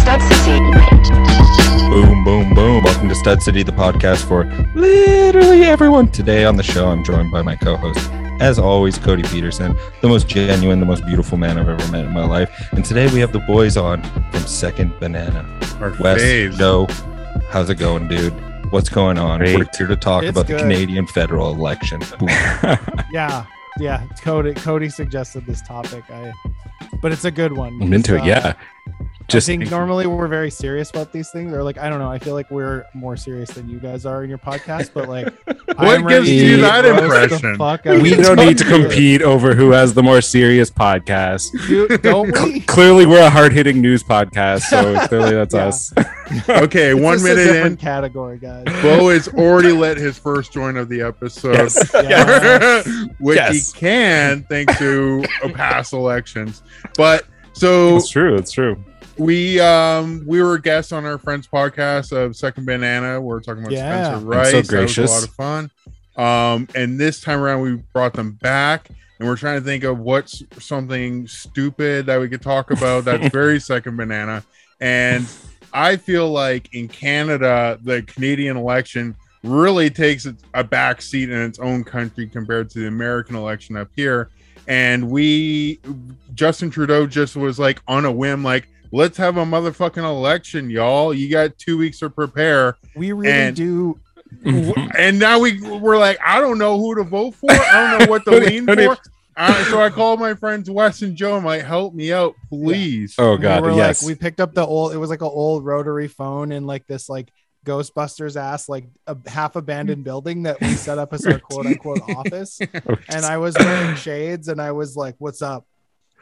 Stud City. Boom, boom, boom. Welcome to Stud City, the podcast for literally everyone. Today on the show, I'm joined by my co host, as always, Cody Peterson, the most genuine, the most beautiful man I've ever met in my life. And today we have the boys on from Second Banana. Our Wes, faves. Joe, how's it going, dude? What's going on? Great. We're here to talk It's about the. Canadian federal election. Yeah, yeah. Cody Cody suggested this topic. I, but it's a good one. I'm into it. uh, Yeah. Just I think normally we're very serious about these things, or like I don't know. I feel like we're more serious than you guys are in your podcast. But like, What gives you that impression? we don't need to compete over who has the more serious podcast. Do- don't we? clearly, we're a hard hitting news podcast, so clearly that's us. Okay, It's one just minute different in, category, guys. Bo has already let his first join of the episode. Yes. Yeah. Which Yes. he can thanks to a past elections. But so It's true. It's true. We um we were guests on our friend's podcast of Second Banana. We're talking about Yeah. Spencer And so Rice. That was gracious. a lot of fun. Um, and this time around we brought them back and we're trying to think of what's something stupid that we could talk about that's very Second Banana. And I feel like in Canada, the Canadian election really takes a back seat in its own country compared to the American election up here. And we, Justin Trudeau just was like on a whim, like, let's have a motherfucking election, y'all. You got two weeks to prepare. We really And- do. And now we we're like, I don't know who to vote for. I don't know what to lean for. Uh, so I called my friends Wes and Joe. I'm like, help me out, please. Oh we God. were yes. like, we picked up the old. It was like an old rotary phone in like this like Ghostbusters ass like a half abandoned building that we set up as our quote unquote office. and I was wearing shades and I was like, "What's up?"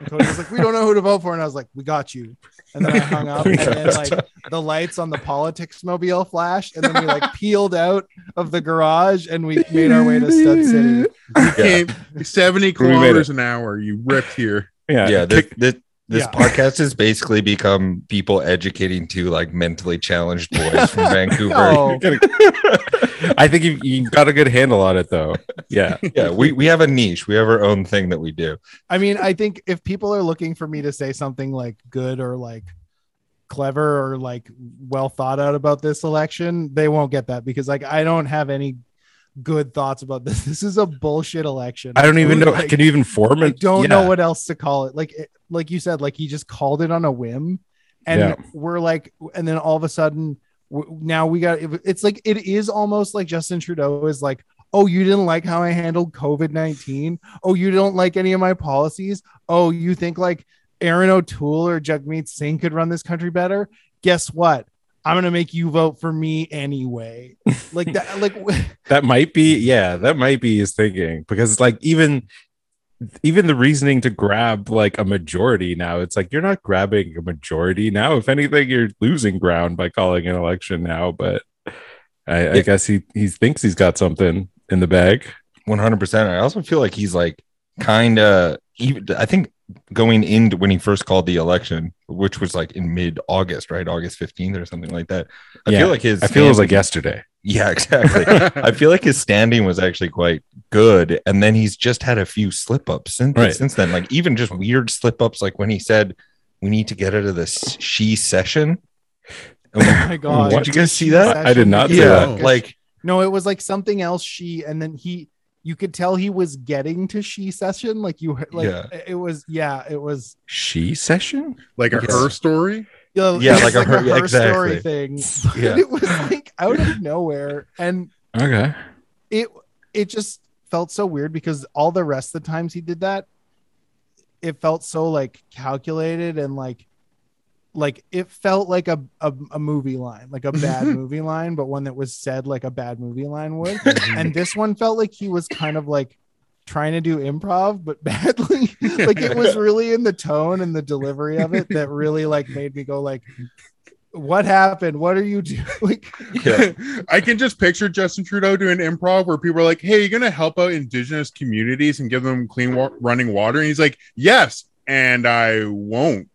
And Cody was like, "We don't know who to vote for," and I was like, "We got you." And then I hung up, and then like the lights on the politics mobile flashed, and then we like peeled out of the garage and we made our way to Stud City. You came 70 made kilometers an hour. You ripped here. yeah. yeah, this, this, this Yeah. podcast has basically become people educating two like mentally challenged boys from Vancouver. No. I think you, you got a good handle on it, though. Yeah. Yeah, we, we have a niche. We have our own thing that we do. I mean, I think if people are looking for me to say something like good or like clever or like well thought out about this election, they won't get that because like I don't have any good thoughts about this. This is a bullshit election. I don't even know. Like, Can you even form it? I it? don't Yeah. know what else to call it. Like it, like you said, like he just called it on a whim, and Yeah. we're like, and then all of a sudden, now we got. It's like it is almost like Justin Trudeau is like, oh, you didn't like how I handled COVID nineteen. Oh, you don't like any of my policies. Oh, you think like Erin O'Toole or Jagmeet Singh could run this country better? Guess what? I'm gonna make you vote for me anyway. Like that. Like that might be yeah that might be his thinking because it's like even even the reasoning to grab like a majority now it's like you're not grabbing a majority now if anything you're losing ground by calling an election now but i, I guess he he thinks he's got something in the bag 100%. I also feel like he's like kind of even I think going into when he first called the election, which was like in mid August, right? August 15th or something like that. I Yeah, feel like his i feel it was like yesterday Yeah, exactly. I feel like his standing was actually quite good, and then he's just had a few slip ups since Right. since then. Like even just weird slip ups, like when he said we need to get out of this she session. Oh my god, Did you guys see that? I- I did not see yeah, that. like No, it was like something else. She and then he. You could tell he was getting to she session. Like you, like Yeah. it was. Yeah, it was. she session like a Yes. her story. Yeah, Yeah, it was like a her- yeah, story exactly. thing. Yeah. it was like out of nowhere, and okay it it just felt so weird because all the rest of the times he did that, it felt so like calculated and like like it felt like a, a, a movie line, like a bad movie line, but one that was said like a bad movie line would. Mhm. and this one felt like he was kind of like trying to do improv but badly. Like it was really in the tone and the delivery of it that really like made me go like what happened? What are you doing yeah, I can just picture Justin Trudeau doing improv where people are like, "Hey, you're gonna help out indigenous communities and give them clean wa- running water," and he's like, "Yes, and I won't."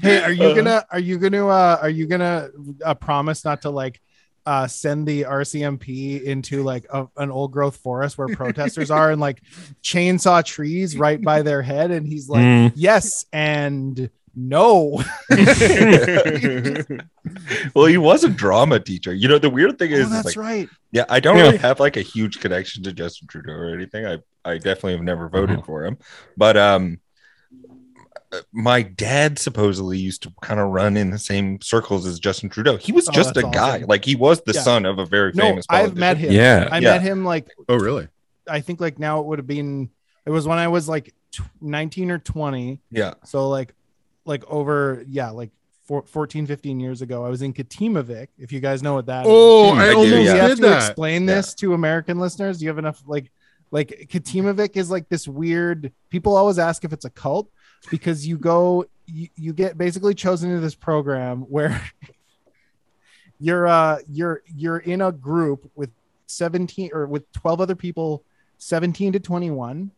hey are you Uh, gonna are you gonna uh are you gonna uh, promise not to like uh, send the RCMP into like a, an old growth forest where protesters are and like chainsaw trees right by their head. And he's like, Mm. yes, and no. well, he was a drama teacher. You know, the weird thing Oh, is, is, that's like, right. yeah, I don't Yeah. really have like a huge connection to Justin Trudeau or anything. I, I definitely have never voted Mhm. for him, but um, my dad supposedly used to kind of run in the same circles as Justin Trudeau. He was Oh, just a that's guy, like he was the Yeah. son of a very No, famous. I've met him. Yeah. I Yeah. met him like oh, really? I think like now it would have been it was when I was like 19 or 20. Yeah, So like like over yeah, like four, 14 15 years ago I was in Katimavik if you guys know what that Oh, Hmm, I I almost Do yeah. you have did to that. explain this to American listeners? Do you have enough like like Katimavik is like this weird people always ask if it's a cult because you go you, you get basically chosen into this program where you're uh you're you're in a group with 17 or with 12 other people 17 to 21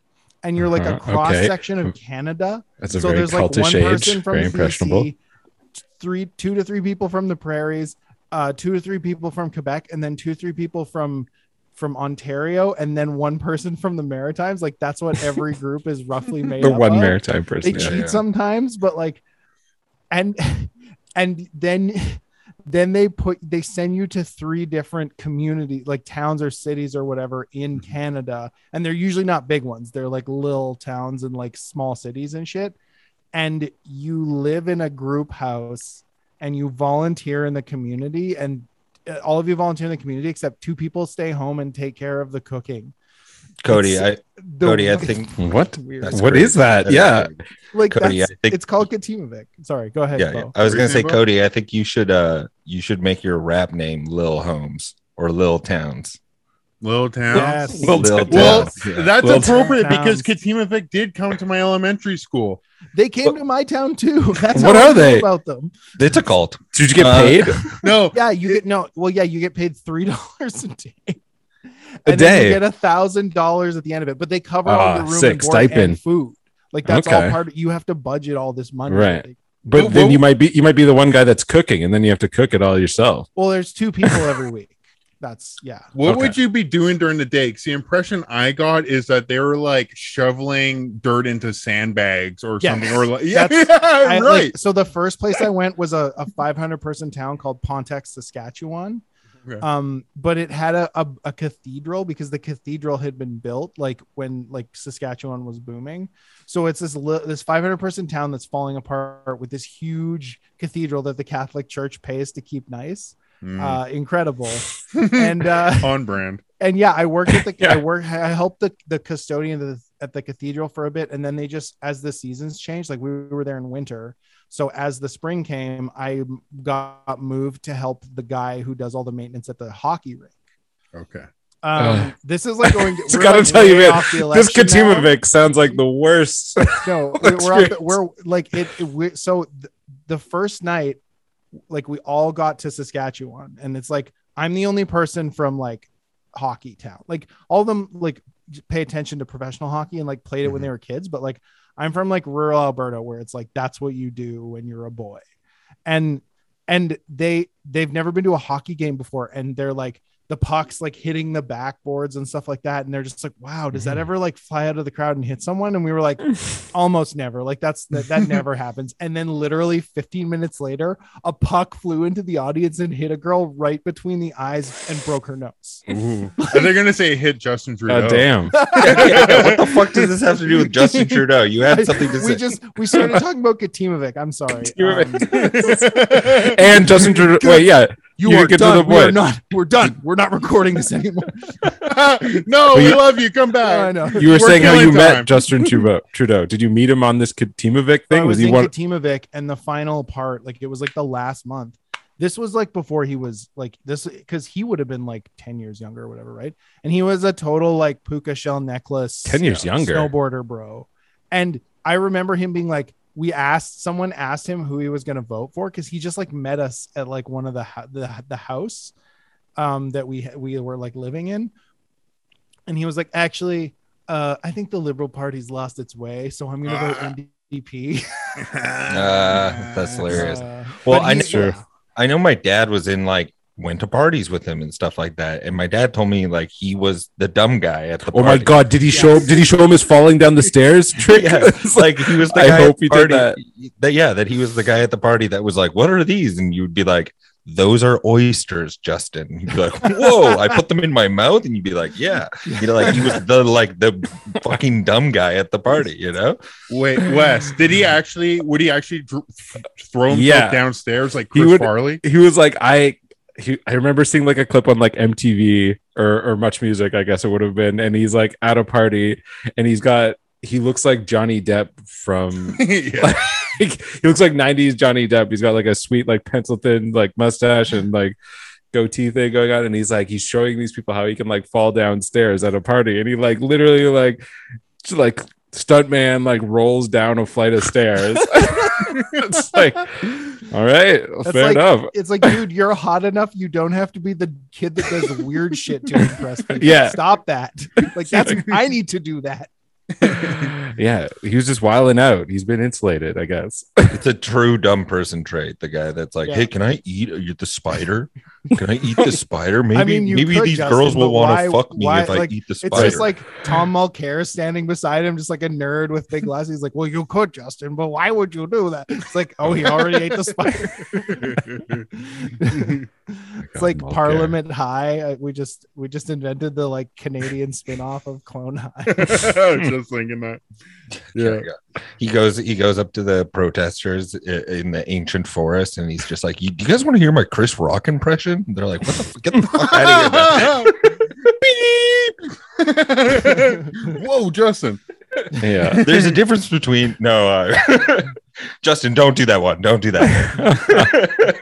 and you're like a Uh-huh, cross okay. section of Canada That's a so very there's like one age. person from Very impressionable. BC, three, two to three people from the prairies, uh, two to three people from Quebec, and then two, three people from from Ontario, and then one person from the Maritimes. Like that's what every group is roughly made The up one of. maritime person. They person. cheat yeah. yeah. sometimes, but like, and and then then they put they send you to three different community like towns or cities or whatever in Mm-hmm. Canada and they're usually not big ones they're like little towns and like small cities and shit and you live in a group house and you volunteer in the community and all of you volunteer in the community except two people stay home and take care of the cooking Cody, It's- I The- Cody, I think What? weird. What crazy. is that? That's Yeah. crazy. like Cody, that's, I think- it's called Katimavik sorry go ahead yeah, yeah. I was gonna say, Cody, I think you should uh you should make your rap name Lil Holmes or Lil Towns. Little town. Yes. Lil Lil Towns. Well, Yeah. that's Little appropriate towns. because Katimavik did come to my elementary school. They came to my town too. That's What how I are know they? about them? It's a cult. Did you get Uh, paid? No, Yeah, you get no. Well, yeah, you get paid three dollars a day. A and then day? you get a thousand dollars at the end of it, but they cover all Ah, your room sick and board and food. Like that's all part. Of, you have to budget all this money. Right. But Well, then well- you might be you might be the one guy that's cooking, and then you have to cook it all yourself. Well, there's two people every week. That's yeah. What Okay. would you be doing during the day? 'Cause the impression I got is that they were like shoveling dirt into sandbags or Yes. something, or like yeah, That's- I, right. like, so the first place I went was a, a 500 person town called Ponteix, Saskatchewan. Okay. Um, but it had a, a, a cathedral because the cathedral had been built like when like Saskatchewan was booming. So it's this li- this 500 person town that's falling apart with this huge cathedral that the Catholic Church pays to keep nice. Mm. Uh, incredible. and uh, on brand. and yeah, I worked at the Yeah. I work I helped the the custodian at the, at the cathedral for a bit, and then they just as the seasons changed, like we were there in winter. So as the spring came, I got moved to help the guy who does all the maintenance at the hockey rink. Okay. Um, Ugh. this is like going. Just we're, gotta like, tell you, man, This election now. Katimavik sounds like the worst. No, we- we're, off the, we're like it. it we, so th- the first night, like we all got to Saskatchewan, and it's like I'm the only person from like hockey town. Like all of them like pay attention to professional hockey and like played it when mm-hmm. they were kids, but like I'm from like rural Alberta where it's like that's what you do when you're a boy, and and they they've never been to a hockey game before, and they're like the pucks like hitting the backboards and stuff like that, and they're just like, wow, does that Mhm. ever like fly out of the crowd and hit someone? And we were like almost never like that's that, that never happens and then literally 15 minutes later a puck flew into the audience and hit a girl right between the eyes and broke her nose Ooh. Are they gonna say hit Justin Trudeau? God damn. Yeah, yeah, what the fuck does this have to do with Justin Trudeau? You had something to we say. We just we started talking about Katimavik. I'm sorry. Um, and Justin Trudeau. Wait, yeah. You You are get to done. the we are not. We're done. We're not recording this anymore. no, we you- love you. Come back. I know. You were We're saying how killing you met. Justin Trudeau. Trudeau. Did you meet him on this Katimavik I thing? was, Was he in one? Katimavik, and the final part, like it was like the last month. This was like before he was like this because he would have been like 10 years younger or whatever, right? And he was a total like puka shell necklace 10 years you know, younger. snowboarder, bro. And I remember him being like, we asked someone asked him who he was going to vote for because he just like met us at like one of the the, the house um that we we were like living in and he was like actually uh i think the liberal party's lost its way so i'm gonna vote Ah. ndp Ah, that's hilarious. Uh, Well, I he's- know- I know my dad was in like went to parties with him and stuff like that. And my dad told me like he was the dumb guy at the Oh my god, did he show did he show him his falling down the stairs trick? Yeah, like he was the I hope at he the did party. that. that- yeah, that he was the guy at the party that was like, "What are these?" And you'd be like, "Those are oysters, Justin." And he'd be like, "Whoa!" I put them in my mouth, and you'd be like, "Yeah." You know, like he was the like the fucking dumb guy at the party. You know? Wait, Wes, did he actually? Would he actually dr- throw himself Yeah. downstairs like He Chris would- Farley? he was like I he, I remember seeing like a clip on like MTV or or Much Music, I guess it would have been, and he's like at a party and he's got he looks like Johnny Depp from yeah. like, he looks like 90s Johnny Depp. He's got like a sweet like pencil thin like mustache and like goatee thing going on and he's like he's showing these people how he can like fall downstairs at a party and he like literally like like stuntman like rolls down a flight of stairs. it's like all right, That's fair like- enough. It's like, dude, you're hot enough. You don't have to be the kid that does weird shit to impress people. Yeah. Stop that. Like that's I need to do that. yeah, he was just wilding out. He's been insulated, I guess. It's a true dumb person trait. The guy that's like, Yeah. "Hey, can I eat uh, the spider? Can I eat the spider? Maybe, mean, maybe could, these Justin, girls will want to fuck me why- if I like, eat the spider. It's just like Tom Mulcair standing beside him, just like a nerd with big glasses. He's like, "Well, you could, Justin, but why would you do that?" It's like, "Oh, he already ate the spider." it's like Mulcair. Parliament High. Uh, We just we just invented the like Canadian spin-off of Clone High. I was just thinking that. Yeah. He goes he goes up to the protesters in the ancient forest and he's just like you, do you guys want to hear my chris rock impression And they're like what the f- get the fuck out of here. Whoa, Justin. Yeah. there's a difference between no uh, justin don't do that one don't do that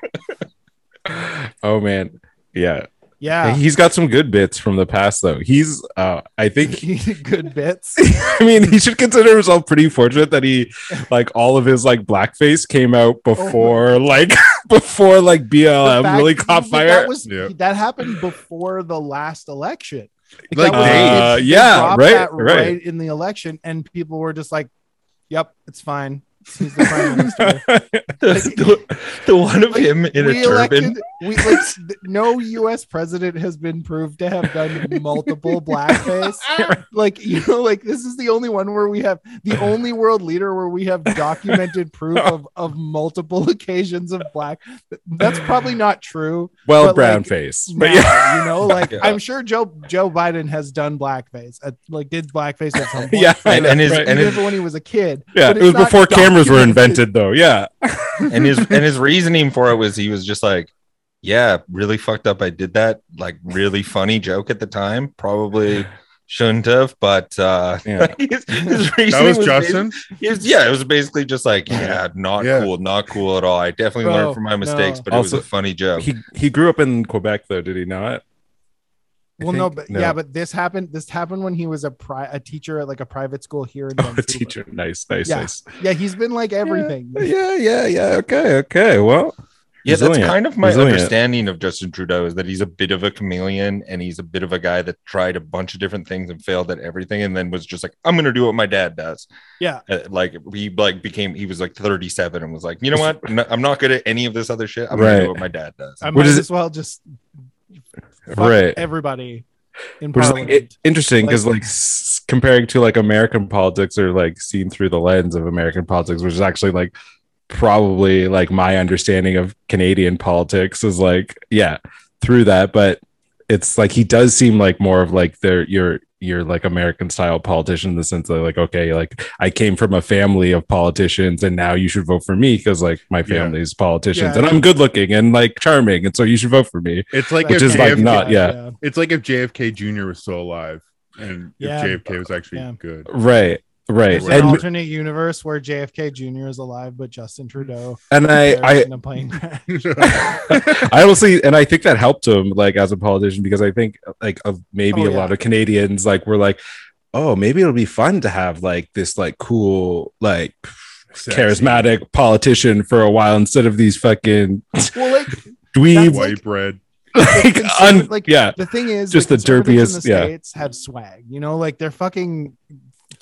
oh man. Yeah. Yeah, He's got some good bits from the past though. He's uh I think good bits. I mean he should consider himself pretty fortunate that he like all of his like blackface came out before like before like BLM really caught fire. That, was Yeah. that happened before the last election. Like was- Uh, they yeah, right, that right. in the election, and people were just like, "Yep, it's fine." He's the prime minister. the, the, one of Like, him in a we turban elected. We like no U.S. president has been proved to have done multiple blackface. like you know, like this is the only one where we have the only world leader where we have documented proof of of multiple occasions of black. That's probably not true. well brown like, face. now, But yeah. you know, like Yeah. I'm sure Joe Joe Biden has done blackface, at, like did blackface at some point. Yeah, and, and his right. and even his, when he was a kid. Yeah, but it was before before cameras were invented though. Yeah. and his and his reasoning for it was he was just like yeah really fucked up i did that like really funny joke at the time probably shouldn't have but uh Yeah. his, his That reasoning was Justin. he was- yeah it was basically just like yeah not Yeah. cool not cool at all i definitely Bro, learned from my mistakes no. but it was a funny joke He he grew up in Quebec though, did he not? I Well, no, think- but yeah, but this happened. This happened when he was a pri- a teacher at like a private school here in Oh, Vancouver. a teacher. Nice, nice, Yeah. nice. Yeah, he's been like everything. Yeah, yeah, yeah. Okay, okay. Well, yeah that's kind of my Resilient. understanding of justin trudeau is that he's a bit of a chameleon and he's a bit of a guy that tried a bunch of different things and failed at everything and then was just like i'm gonna do what my dad does Yeah. Uh, like he like became he was like 37 and was like you know what No, i'm not good at any of this other shit i'm gonna Right. do what my dad does I What might is it- as well just fuck Right. everybody in which is like it, interesting because Like- like, s- comparing to like American politics or like seen through the lens of American politics, which is actually like probably like my understanding of Canadian politics is like yeah through that, but it's like he does seem like more of like their your your like American style politician in the sense that like okay like I came from a family of politicians and now you should vote for me because like my Yeah. politicians Yeah. and I'm good looking and like charming and so you should vote for me. It's like Which if is like JFK not- yeah. It's like if JFK Jr. was still alive, and Yeah. if JFK was actually Yeah. good. Right. Right. There's an And alternate universe where JFK Jr. is alive, but Justin Trudeau and I I perished in a plane crash. I honestly, and I think that helped him, like as a politician, because I think like of maybe Oh, a yeah. lot of Canadians like were like, oh, maybe it'll be fun to have like this like cool like Sexy. charismatic politician for a while instead of these fucking well, like dweeb That's white bread. like, conserv- un- like, yeah the thing is, Just like, the derpiest- the yeah. states have swag, you know, like they're fucking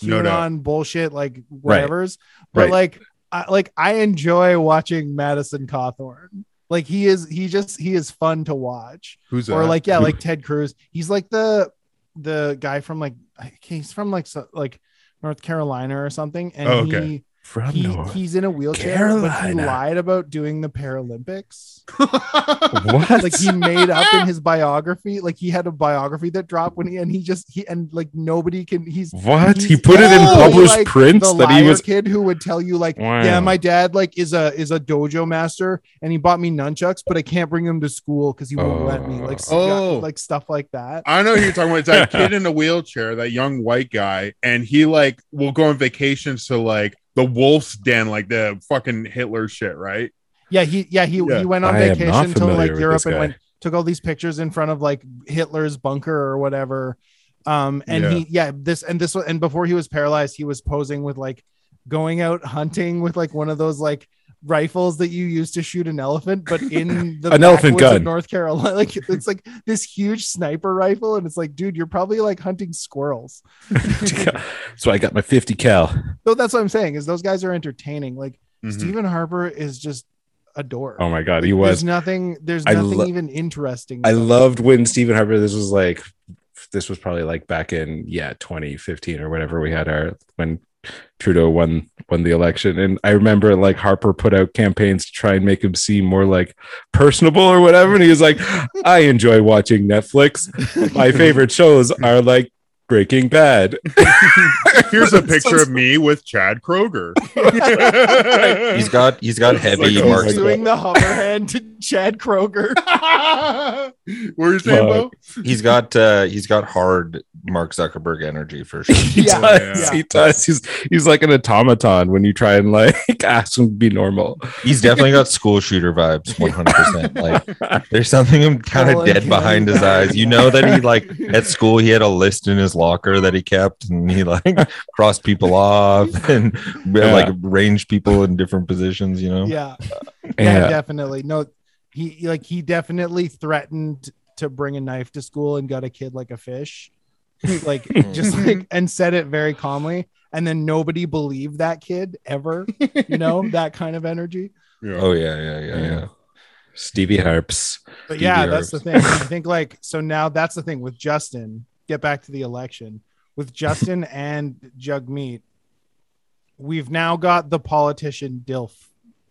No doubt. Bullshit, like Right. whatever's. But Right. like, I, like I enjoy watching Madison Cawthorn. Like he is, he just he is fun to watch. Who's that? Or like yeah, like Ted Cruz. He's like the the guy from like he's from like so, like North Carolina or something, and Oh, okay. he. From He, North. he's in a wheelchair, but he lied about doing the Paralympics. what? Like he made up in his biography, like he had a biography that dropped when he and he just he and like nobody can. He's what? He he's put it in published like prints that he was. A kid who would tell you like, Wow. yeah, my dad like is a is a dojo master and he bought me nunchucks, but I can't bring him to school because he won't let me. Like, s- yeah, Oh. like oh. stuff like that. I know who you're talking about. It's that kid in a wheelchair, that young white guy, and he like will go on vacations to like the wolf's den, like the fucking Hitler shit, right? Yeah, he yeah he Yeah. he went on I vacation to like Europe and went took all these pictures in front of like Hitler's bunker or whatever. Um and Yeah. he yeah this and this and before he was paralyzed he was posing with like going out hunting with like one of those like rifles that you use to shoot an elephant but in the An elephant gun. North Carolina like it's like this huge sniper rifle and it's like dude you're probably like hunting squirrels. so I got my 50 cal. So that's what I'm saying is those guys are entertaining like Mhm. Stephen Harper is just a dork. Oh my god, he There's was. nothing. There's nothing lo- even interesting. I loved when Stephen Harper. This was like, this was probably like back in yeah 2015 or whatever. We had our when Trudeau won won the election, and I remember like Harper put out campaigns to try and make him seem more like personable or whatever. And he was like, I enjoy watching Netflix. My favorite shows are like Breaking Bad. Here's a picture of me with Chad Kroeger. He's got he's got heavy like, oh He's marks. Doing the hover hand to Chad Kroeger. what were you? He's got uh he's got hard Mark Zuckerberg energy for sure. He Yeah, does. yeah. He does. He's he's like an automaton when you try and like ask him to be normal. He's definitely got school shooter vibes, one hundred percent. Like there's something kind of Colin dead behind his eyes. You know that he like at school he had a list in his locker that he kept, and he like crossed people off and uh, Yeah. like arranged people in different positions. You know. Yeah, yeah, Yeah. definitely. No, he like he definitely threatened to bring a knife to school and got a kid like a fish, like just like and said it very calmly. And then nobody believed that kid ever. You know that kind of energy. Yeah. Oh yeah, yeah, yeah, yeah. Stevie Harps. But yeah, Stevie that's the thing. I think like so now that's the thing with Justin. Get back to the election with Justin and Jagmeet. We've now got the politician Dilf,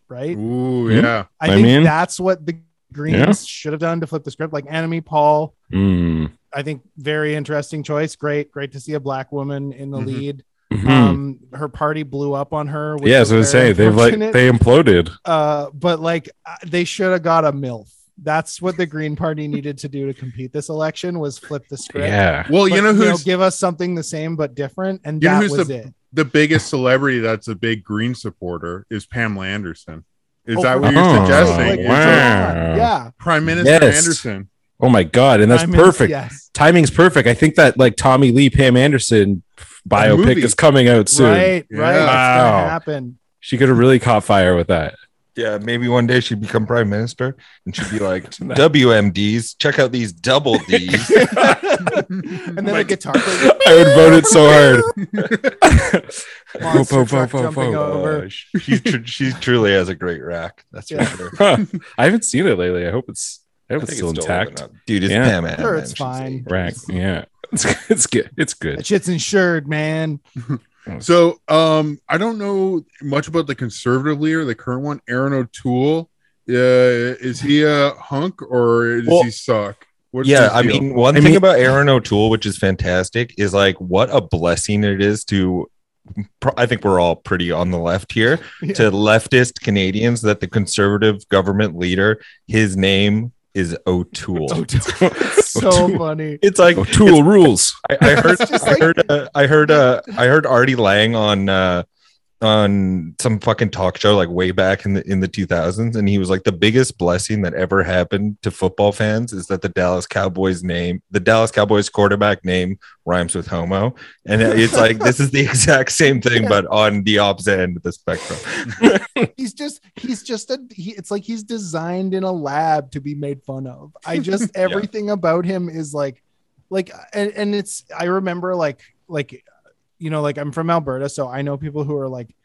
right? Ooh, Hmm? yeah. I, I think mean- that's what the Greens Yeah. should have done to flip the script. Like Annamie Paul, Mm. I think very interesting choice. Great, great to see a black woman in the Mhm. lead. Mhm. Um, her party blew up on her. which yeah, was so I was very saying they've like they imploded. uh, but like uh, they should have got a MILF. That's what the Green Party needed to do to compete this election was flip the script. Yeah. Well, But, you know who's give us something the same but different, and You know that who's was the- it. the biggest celebrity that's a big Green supporter is Pamela Anderson. Is Oh, that for what you're Oh, suggesting? Like, wow. Yeah, Prime Minister Yes. Anderson. Oh my god, and that's I perfect. Yes, Timing's perfect. I think that like Tommy Lee, Pam Anderson biopic is coming out soon. right, right. Yeah. It's Wow. happen. She could have really caught fire with that. Yeah, maybe one day she'd become prime minister and she'd be like, WMDs, check out these double D's. and then a guitar player I would vote it so hard. monster Whoa, whoa, truck whoa, whoa, jumping whoa. over. Oh, she, tr- she truly has a great rack. That's Yeah. for sure. I haven't seen it lately. I hope it's I hope it's still intact. Dude, it's Yeah. Pam. Sure, it's fine. a- Rack. Yeah. It's, it's good. It's good. That shit's insured, man. So, um, I don't know much about the conservative leader, the current one, Erin O'Toole. Uh, is he a hunk or does Well, he suck? What's yeah, I mean, one I thing mean- about Erin O'Toole, which is fantastic, is like what a blessing it is to. I think we're all pretty on the left here Yeah. to leftist Canadians that the conservative government leader, his name is O'Toole. It's so funny. It's like O'Toole rules. I, I heard, I like- heard, uh, I heard, uh, I heard Artie Lange on, uh, on some fucking talk show like way back in the in the 2000s, and he was like the biggest blessing that ever happened to football fans is that the Dallas Cowboys name, the Dallas Cowboys quarterback name, rhymes with homo, and it's like this is the exact same thing, but on the opposite end of the spectrum. He's just he's just a he, it's like he's designed in a lab to be made fun of. I just everything about him is like like and, and it's I remember like like you know like I'm from Alberta so I know people who are like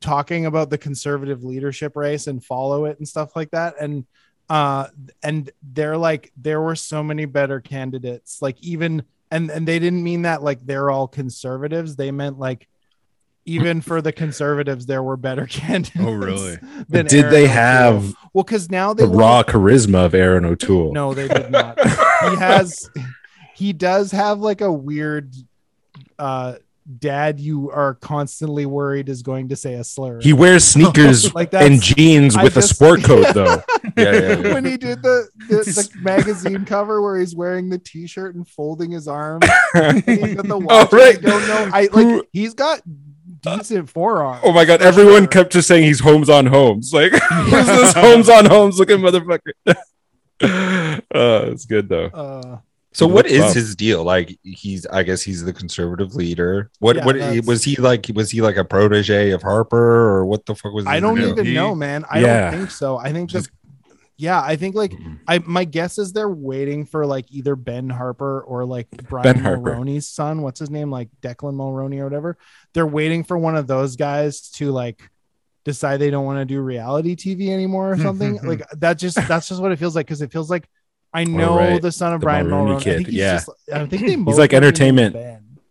talking about the conservative leadership race and follow it and stuff like that and uh and they're like there were so many better candidates like even and and they didn't mean that like they're all conservatives they meant like even for the conservatives there were better candidates Oh, really? than Did Erin they O'Toole. have well because now they the want- raw charisma of Erin O'Toole? no they did not he has he does have like a weird uh dad you are constantly worried is going to say a slur He wears sneakers Like and jeans with a sport coat, though. Yeah, yeah, yeah. when he did the, the, the magazine cover where he's wearing the t-shirt and folding his arms the watch Oh, right. I don't know I like he's got decent forearms Oh my god! Everyone sure. kept just saying he's Holmes on Homes. Like, who's this Holmes on Homes looking motherfucker? oh, it's good though. uh So what is what looks is buff. his deal? Like he's I guess he's the conservative leader. What Yeah, what that's- was he like was he like a protege of Harper or what the fuck was I don't deal? even He- know man I Yeah. don't think so I think Just- just yeah I think like mm-hmm. I my guess is they're waiting for like either Ben Harper or like Brian Ben Harper. Mulroney's son. What's his name? Like Declan Mulroney or whatever. They're waiting for one of those guys to like decide they don't want to do reality TV anymore or something. like that just that's just what it feels like because it feels like I know right. the son of The Brian Mulroney Mulroney. I kid, think he's yeah. just I think they He's like entertainment.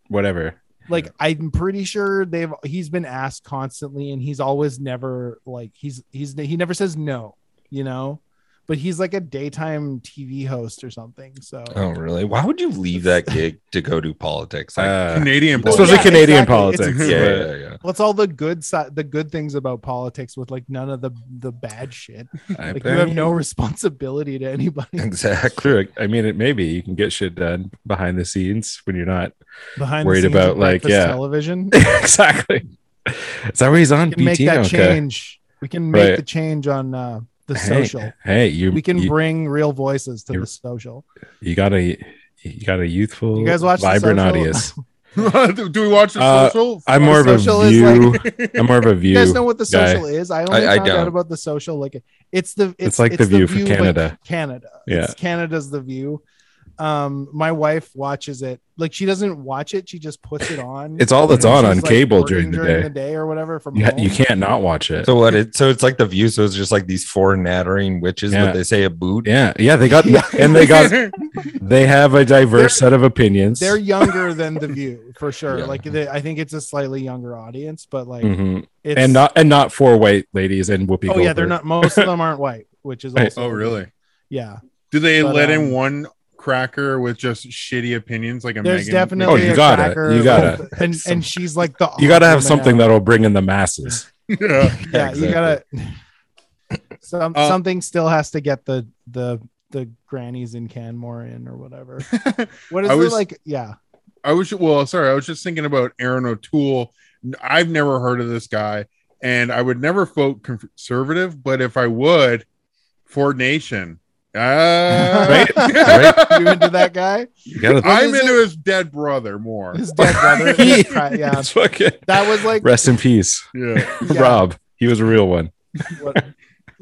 Whatever. like i'm pretty sure they've he's been asked constantly and he's always never like he's he's he never says no you know but he's like a daytime tv host or something so Oh really? Why would you leave that gig to go do politics? Like, Uh, Canadian. Well, especially yeah, Canadian exactly. politics. It's- yeah, but- yeah, yeah. what's all the good side the good things about politics with like none of the the bad shit I like you have no responsibility to anybody Exactly. I mean, it maybe you can get shit done behind the scenes when you're not behind Worried the scenes about, like, yeah. television exactly. Is that where he's on we can make that Okay. change we can make Right. the change on uh the Hey, social Hey, you we can you, bring real voices to the social you got a you got a youthful, You guys watch The vibrant Social? audience. do we watch the Uh, social? I'm more of a Social is view. like- I'm more of a view. You guys know what the guy. social is? I only I- I found out don't. about the social. Like it's the it's, It's like The View for Canada. Canada. Yeah. It's Canada's the view. Um, my wife watches it. Like she doesn't watch it. She just puts it on. It's all that's on on like, cable working during the day. or whatever. From You, you can't not watch it. So what it so it's like the view, so it's just like these four nattering witches, Yeah. but they say a boot. yeah, yeah, they got and they got they have a diverse set of opinions. They're younger than the view for sure. Yeah. Like they, I think it's a slightly younger audience, but like Mhm. it's and not and not four white ladies and Whoopi. Oh yeah, they're not. Most of them aren't white, which is also oh, really? yeah. Do they But, let um, in one cracker with just shitty opinions like a There's Megan? definitely Oh, you a gotta, cracker you gotta. and and she's like the You got to have something out. that'll bring in the masses. yeah. yeah Exactly. you gotta some Uh, something still has to get the the the grannies in Canmore in or whatever what is I it like yeah I was well, sorry, I was just thinking about Erin O'Toole. I've never heard of this guy, and I would never vote conservative, but if I would, Ford Nation. Uh, Right, right. you into that guy You got to. I'm is into his dead brother more. his dead brother He- yeah fucking that was like rest in peace, Yeah. Yeah. Rob. He was a real one. what,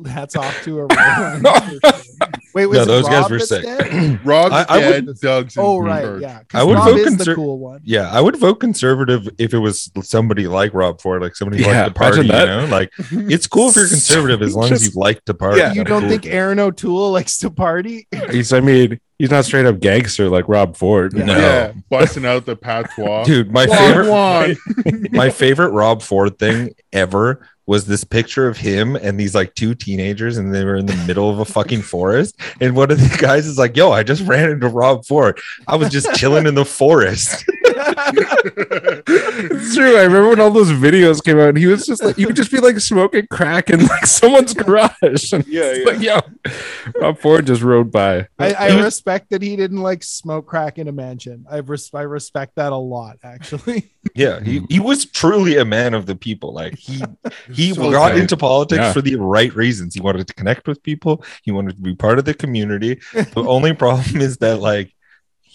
hats off to a real wait was No, it those guys Rob were sick. dead? Rob's I- I dead. would- Doug's oh right charge. yeah 'Cause I would Rob vote is conser- the cool one Yeah, I would vote conservative if it was somebody like Rob Ford, like somebody who Yeah, liked the party. You know, like it's cool if you're conservative as long as you like the party. Yeah. you don't cool. think Erin O'Toole likes to party He's. I mean, he's not straight up gangster like Rob Ford. No. Yeah, busting out the patois. dude? My favorite, wah. my favorite Rob Ford thing ever was this picture of him and these like two teenagers, and they were in the middle of a fucking forest. And one of the guys is like, "Yo, I just ran into Rob Ford. I was just chilling in the forest." It's true. I remember when all those videos came out, and he was just like, you would just be like smoking crack in like someone's garage. And Yeah, it's yeah. like, yo, Rob Ford just rode by. I, I respect that he didn't like smoke crack in a mansion. I res- I respect that a lot, actually. Yeah, he, he was truly a man of the people. Like he he So got good. into politics Yeah. for the right reasons. He wanted to connect with people. He wanted to be part of the community. The only problem is that like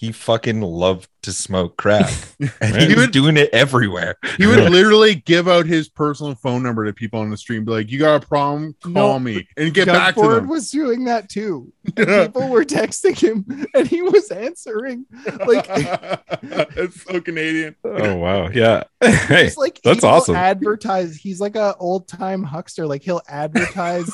he fucking loved to smoke crack, and He he was would- doing it everywhere. He would literally give out his personal phone number to people on the stream, be like, "You got a problem? Call No, me," and get Doug back to Ford them. was doing that too. People were texting him, and he was answering. Like it's so Canadian. Oh wow. Yeah. hey. It's like that's he awesome. Advertise. He's like a old time huckster. Like he'll advertise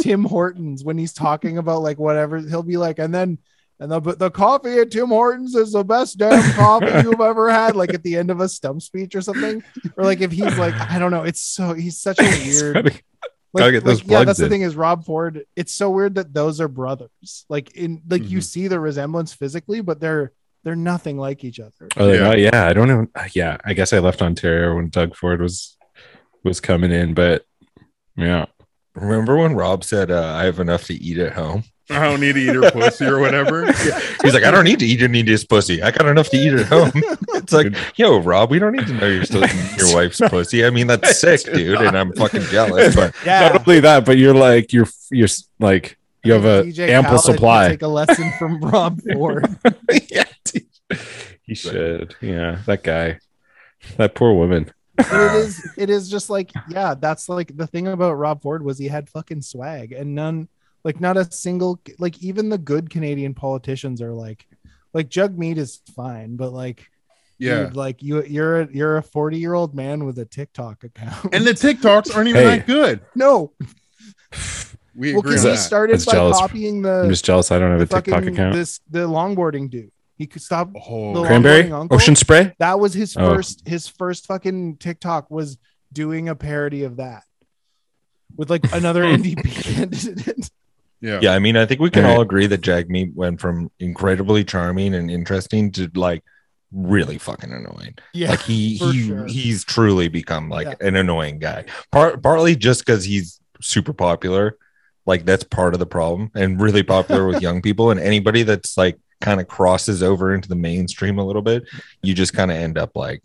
Tim Hortons when he's talking about like whatever. He'll be like, and then and the the coffee at Tim Hortons is the best damn coffee you've ever had. Like at the end of a stump speech or something, or like if he's like, I don't know. It's so he's such a weird. Gotta Like, get those like, yeah, plugs that's the thing is Rob Ford. It's so weird that those are brothers. Like in like you Mhm. see the resemblance physically, but they're they're nothing like each other. Oh, Yeah. yeah. yeah, I don't know. Yeah, I guess I left Ontario when Doug Ford was was coming in, but yeah, Remember when Rob said, uh, "I have enough to eat at home"? I don't need to eat her pussy or whatever. He's like, "I don't need to eat any of this pussy. I got enough to eat at home." It's like, yo, Rob, we don't need to know you're still eating your wife's pussy. I mean, that's sick, dude, and I'm fucking jealous. But Yeah. not only that, but you're like you're you're like you have a DJ ample Khaled supply. Take a lesson from Rob Ford. yeah, dude. he should. Yeah, that guy, that poor woman. it is it is just like yeah that's like the thing about rob ford was he had fucking swag and none like not a single like even the good canadian politicians are like like Jagmeet is fine but like Yeah. dude, like you you're a you're a 40 year old man with a tiktok account And the TikToks aren't even Hey. that good. no We well agree because on he that. started That's by jealous. copying I'm just jealous. I don't have a fucking TikTok account. this the longboarding dude he could stop Oh, the Cranberry, uncle? ocean spray. That was his Oh. first his first fucking TikTok was doing a parody of that with like another NDP candidate. yeah. yeah, I mean, I think we can Right. all agree that Jagmeet went from incredibly charming and interesting to like really fucking annoying. Yeah. like he he sure. he's truly become like Yeah. an annoying guy Part, partly just because he's super popular like that's part of the problem and really popular with young people and anybody that's like kind of crosses over into the mainstream a little bit you just kind of end up like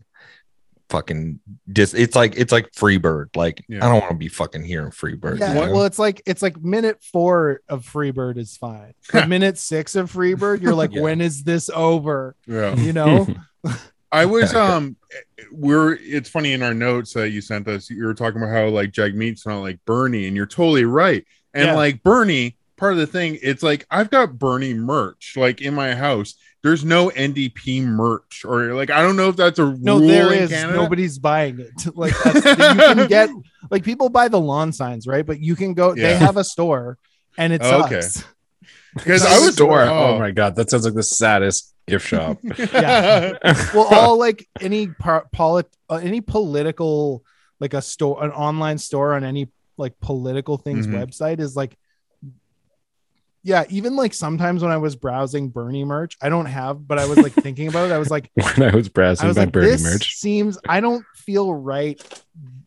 fucking dis it's like it's like freebird like Yeah. i don't want to be fucking hearing freebird Yeah, you know? well, it's like it's like minute four of Freebird is fine. Minute six of Freebird, you're like, Yeah. when is this over? Yeah. You know? I was um we're it's funny in our notes that you sent us, you were talking about how like Jagmeet's not like Bernie, and you're totally right. And Yeah. like Bernie, part of the thing, it's like I've got Bernie merch like in my house. There's no NDP merch, or like I don't know if that's a No, rule there in is Canada. nobody's buying it. Like that's, you can get like people buy the lawn signs, right? But you can go. They have a store, and it's Oh, okay. us. because I was store. oh, Oh. my god, that sounds like the saddest gift shop. Yeah. well all like any par- polit- uh, any political like a store an online store on any like political things Mhm. website is like yeah even like sometimes when i was browsing bernie merch i don't have but i was like thinking about it i was like when I was browsing i browsing was my like Bernie this merch. seems i don't feel right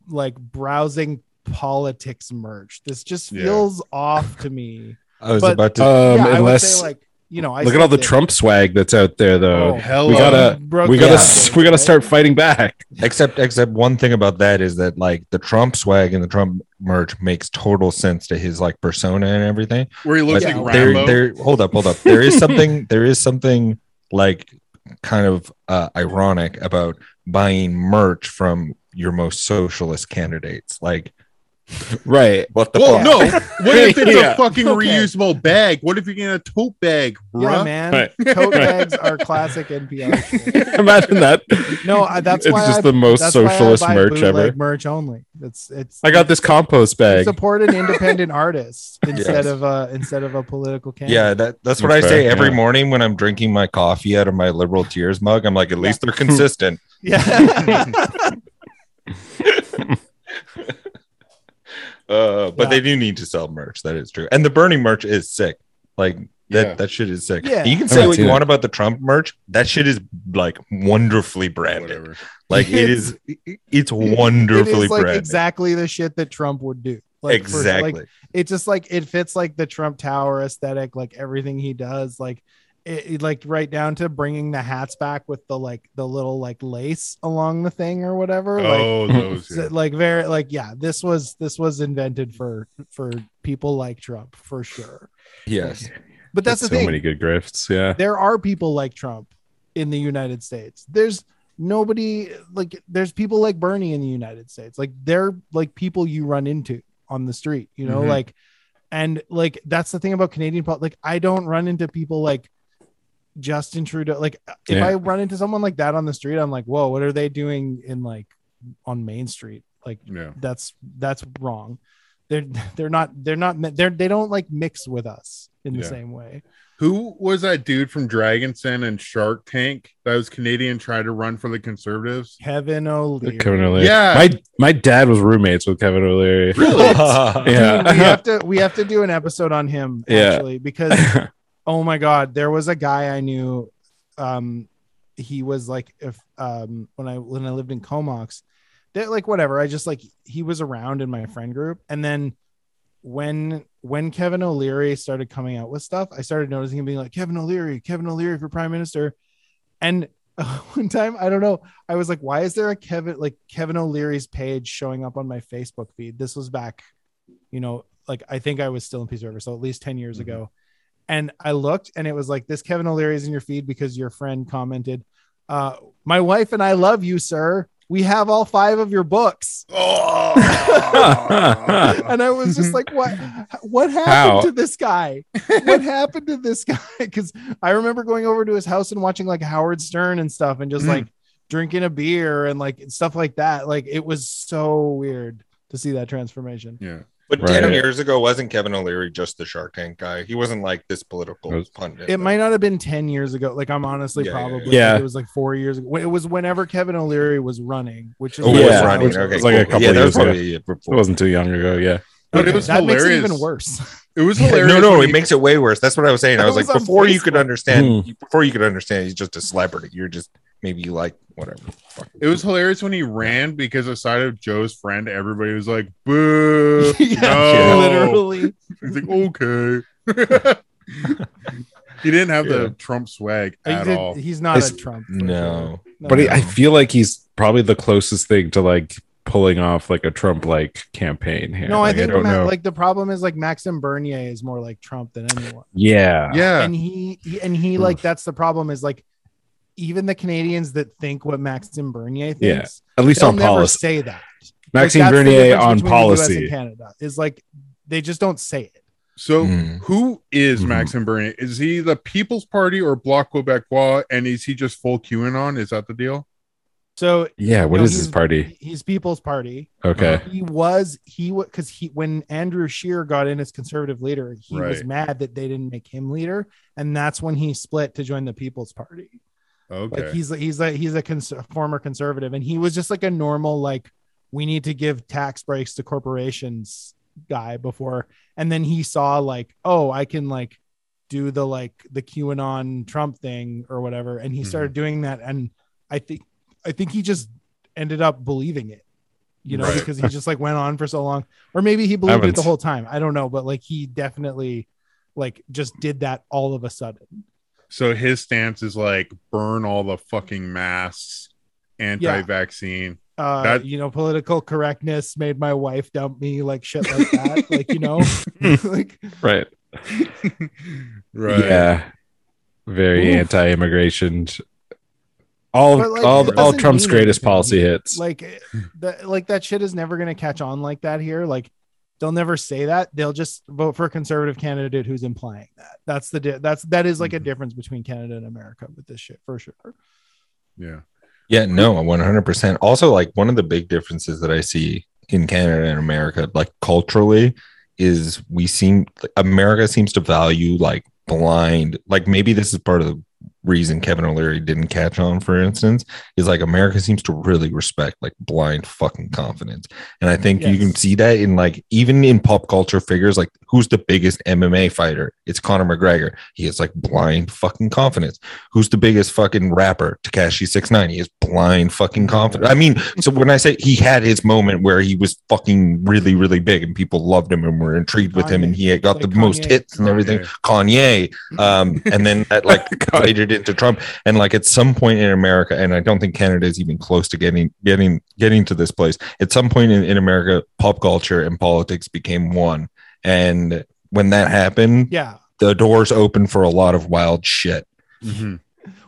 like browsing politics merch this just Yeah. feels off to me i was but- about to Um, yeah, I would unless say like you know I look at all the think- Trump swag that's out there, though. Oh, hell we gotta, Broke we gotta, down, we gotta start fighting back. except except one thing about that is that like the trump swag and the trump merch makes total sense to his like persona and everything. Where he looks Yeah, like there, there hold up hold up. There is something there is something like kind of uh ironic about buying merch from your most socialist candidates. Like Right. what the well, fuck no. What if it's Yeah. a fucking Okay. reusable bag? What if you're getting a tote bag, yeah man Right. tote bags are classic npr. Imagine that. No, I, that's it's why just I, the most that's why I socialist merch ever. Merch only. It's it's. I got this compost bag. Support an independent artist instead Yes. of a instead of a political candidate. yeah that, that's what That's i say fair, every yeah. morning when i'm drinking my coffee out of my liberal tears mug i'm like at least they're consistent yeah. Uh but Yeah. they do need to sell merch that is true and the bernie merch is sick like that Yeah. that shit is sick Yeah. you can say what you seen want about the trump merch that shit is like wonderfully branded Whatever. like it is it's it wonderfully is like branded exactly the shit that Trump would do. Like, for- exactly like it's just like it fits like the Trump Tower aesthetic, like everything he does, like it, it- like right down to bringing the hats back with the like the little like lace along the thing or whatever. Like Oh, those. Yeah. like very like yeah this was this was invented for for people like trump for sure yes But that's There's the so thing. many good grifts. Yeah. there are people like Trump in the United States. There's nobody like there's people like Bernie in the United States. Like they're like people you run into on the street, you know, Mhm. like and like that's the thing about Canadian pol- like I don't run into people like Justin Trudeau. Like uh, if Yeah. I run into someone like that on the street, I'm like, whoa, what are they doing in like on Main Street? Like Yeah. that's that's wrong. They're they're not they're not they're they don't like mix with us in the Yeah. same way. Who was that dude from Dragons' Den and Shark Tank that was Canadian trying to run for the Conservatives? Kevin O'Leary. Kevin O'Leary. Yeah. My my dad was roommates with Kevin O'Leary. yeah. Yeah. Dude, we have to we have to do an episode on him Yeah. actually because oh my god, there was a guy I knew. Um, he was like if um when I when I lived in Comox, that like whatever. I just like he was around in my friend group, and then when when Kevin O'Leary started coming out with stuff, I started noticing him being like Kevin O'Leary, Kevin O'Leary for prime minister, and one time I don't know, I was like, why is there a Kevin like Kevin O'Leary's page showing up on my Facebook feed? This was back, you know, like I think I was still in Peace River, so at least 10 years Mhm. ago. And I looked and it was like this Kevin O'Leary is in your feed because your friend commented, uh, my wife and I love you, sir. We have all five of your books. Oh. and I was just like, what what happened How? to this guy? What happened to this guy? Because I remember going over to his house and watching like Howard Stern and stuff and just Mm. like drinking a beer and like stuff like that. Like it was so weird to see that transformation. yeah. But Right. 10 years ago, wasn't Kevin O'Leary just the Shark Tank guy? He wasn't like this political It was- pundit. It might not have been 10 years ago. Like I'm honestly Yeah, yeah, probably yeah. like, it was like four years ago. It was whenever Kevin O'Leary was running, which is Oh, what- was Yeah, running. which Okay, was like a couple yeah, years ago. probably it It wasn't too young ago. Yeah. But it was that makes it hilarious. even worse. It was hilarious. no, no, it he- makes it way worse. That's what I was saying. I That was like, was on before you could Facebook. understand, hmm. before you could understand, he's just a celebrity. You're just maybe you like whatever. It was hilarious when he ran because aside of Joe's friend, everybody was like, "Boo!" yeah, No. literally. He's like, "Okay." he didn't have Yeah. the Trump swag at did- all. He's not It's- a Trump. No. sure. No, But he. I feel like he's probably the closest thing to like pulling off like a Trump like campaign here. No, I think don't Ma- know. like the problem is like Maxime Bernier is more like Trump than anyone. yeah. Yeah, And he, he and he like that's the problem is like even the Canadians that think what Maxime Bernier thinks, Yeah, thinks, At least on policy. say that. Maxime Like, Bernier on between the US and policy. Canada is like they just don't say it. So Mm. who is Mhm. Maxime Bernier? Is he the People's Party or Bloc Québécois? And is he just full QAnon? Is that the deal? So Yeah. What No, is his party? he's People's Party. Okay. He was he was because he when Andrew Scheer got in as conservative leader, he was mad that they didn't make him leader, and that's when he split to join the People's Party. Okay. Like he's he's a he's a cons- former conservative, and he was just like a normal like we need to give tax breaks to corporations guy before, and then he saw like oh I can like do the like the QAnon Trump thing or whatever, and he Mhm. started doing that, and I think I think he just ended up believing it. You know, Right. because he just like went on for so long, or maybe he believed it the whole time. I don't know, but like he definitely like just did that all of a sudden. So his stance is like burn all the fucking masks, anti-vaccine. uh That- you know political correctness made my wife dump me like shit like that like you know like Right. right. Yeah. Very Oof. anti-immigration. All like, all all Trump's greatest anything. policy hits. like that like that shit is never gonna catch on like that here like they'll never say that they'll just vote for a conservative candidate who's implying that that's the di- that's that is like a Mhm. difference between canada and america with this shit for sure Yeah. Yeah, no, 100%. Also, like one of the big differences that I see in Canada and America, like culturally, is we seem America seems to value like blind, like maybe this is part of the reason Kevin O'Leary didn't catch on, for instance, is like America seems to really respect like blind fucking confidence. And I think you can see that in like even in pop culture figures, like who's the biggest MMA fighter? It's Conor McGregor. He has like blind fucking confidence. Who's the biggest fucking rapper? Tekashi 69. He has blind fucking confidence. I mean, so when I say he had his moment where he was fucking really, really big and people loved him and were intrigued with him and he had got Like the most hits and everything. Kanye. Um, and then that like played into Trump. And like at some point in America, and I don't think Canada is even close to getting getting getting to this place. At some point in, in America, pop culture and politics became one. And when that happened, yeah the doors open for a lot of wild shit. Mhm.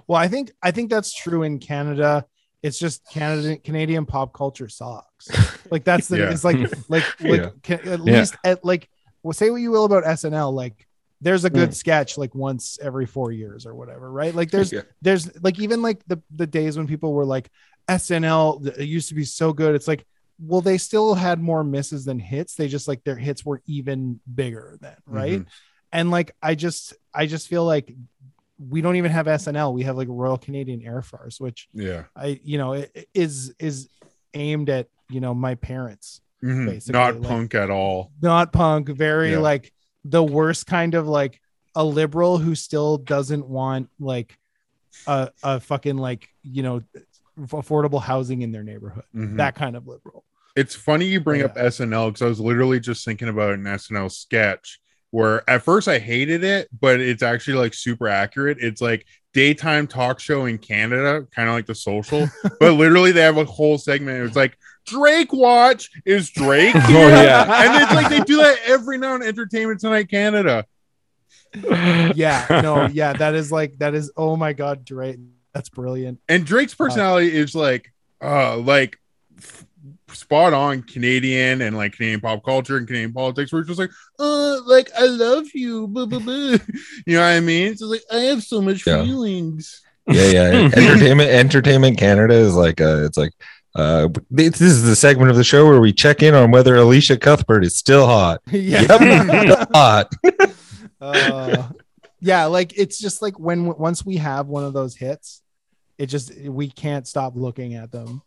Well, I think I think that's true in Canada. It's just Canada Canadian pop culture sucks. Like that's the Yeah. it's like like like Yeah. ca- at Yeah. least at like well say what you will about SNL like there's a good sketch like once every 4 years or whatever, right? Like there's Yeah. there's like even like the the days when people were like SNL it used to be so good. It's like well they still had more misses than hits. They just like their hits were even bigger then, right? Mhm. and like i just i just feel like we don't even have snl we have like royal canadian air farce which Yeah. i you know is is aimed at you know my parents Mhm. Basically, Not like- punk at all. not punk very Yeah. like the worst kind of like a liberal who still doesn't want like a, a fucking like you know affordable housing in their neighborhood Mhm. that kind of liberal It's funny you bring Yeah. up SNL because I was literally just thinking about an SNL sketch where at first I hated it, but it's actually like super accurate. It's like daytime talk show in Canada, kind of like the social, but literally they have a whole segment. It's like Drake watch is Drake. Oh, yeah. and it's like they do that every now in Entertainment Tonight Canada. yeah no yeah that is like that is oh my god Drake that's brilliant And Drake's personality is like, uh, like f- spot on Canadian and like Canadian pop culture and Canadian politics. Where it's just like, uh, like I love you, blah, blah, blah. you know what I mean? It's like I have so much Yeah. feelings. Yeah, yeah. entertainment Entertainment Canada is like uh it's like uh this is the segment of the show where we check in on whether Elisha Cuthbert is still hot. yeah Yep, hot. uh, yeah like it's just like when once we have one of those hits it just we can't stop looking at them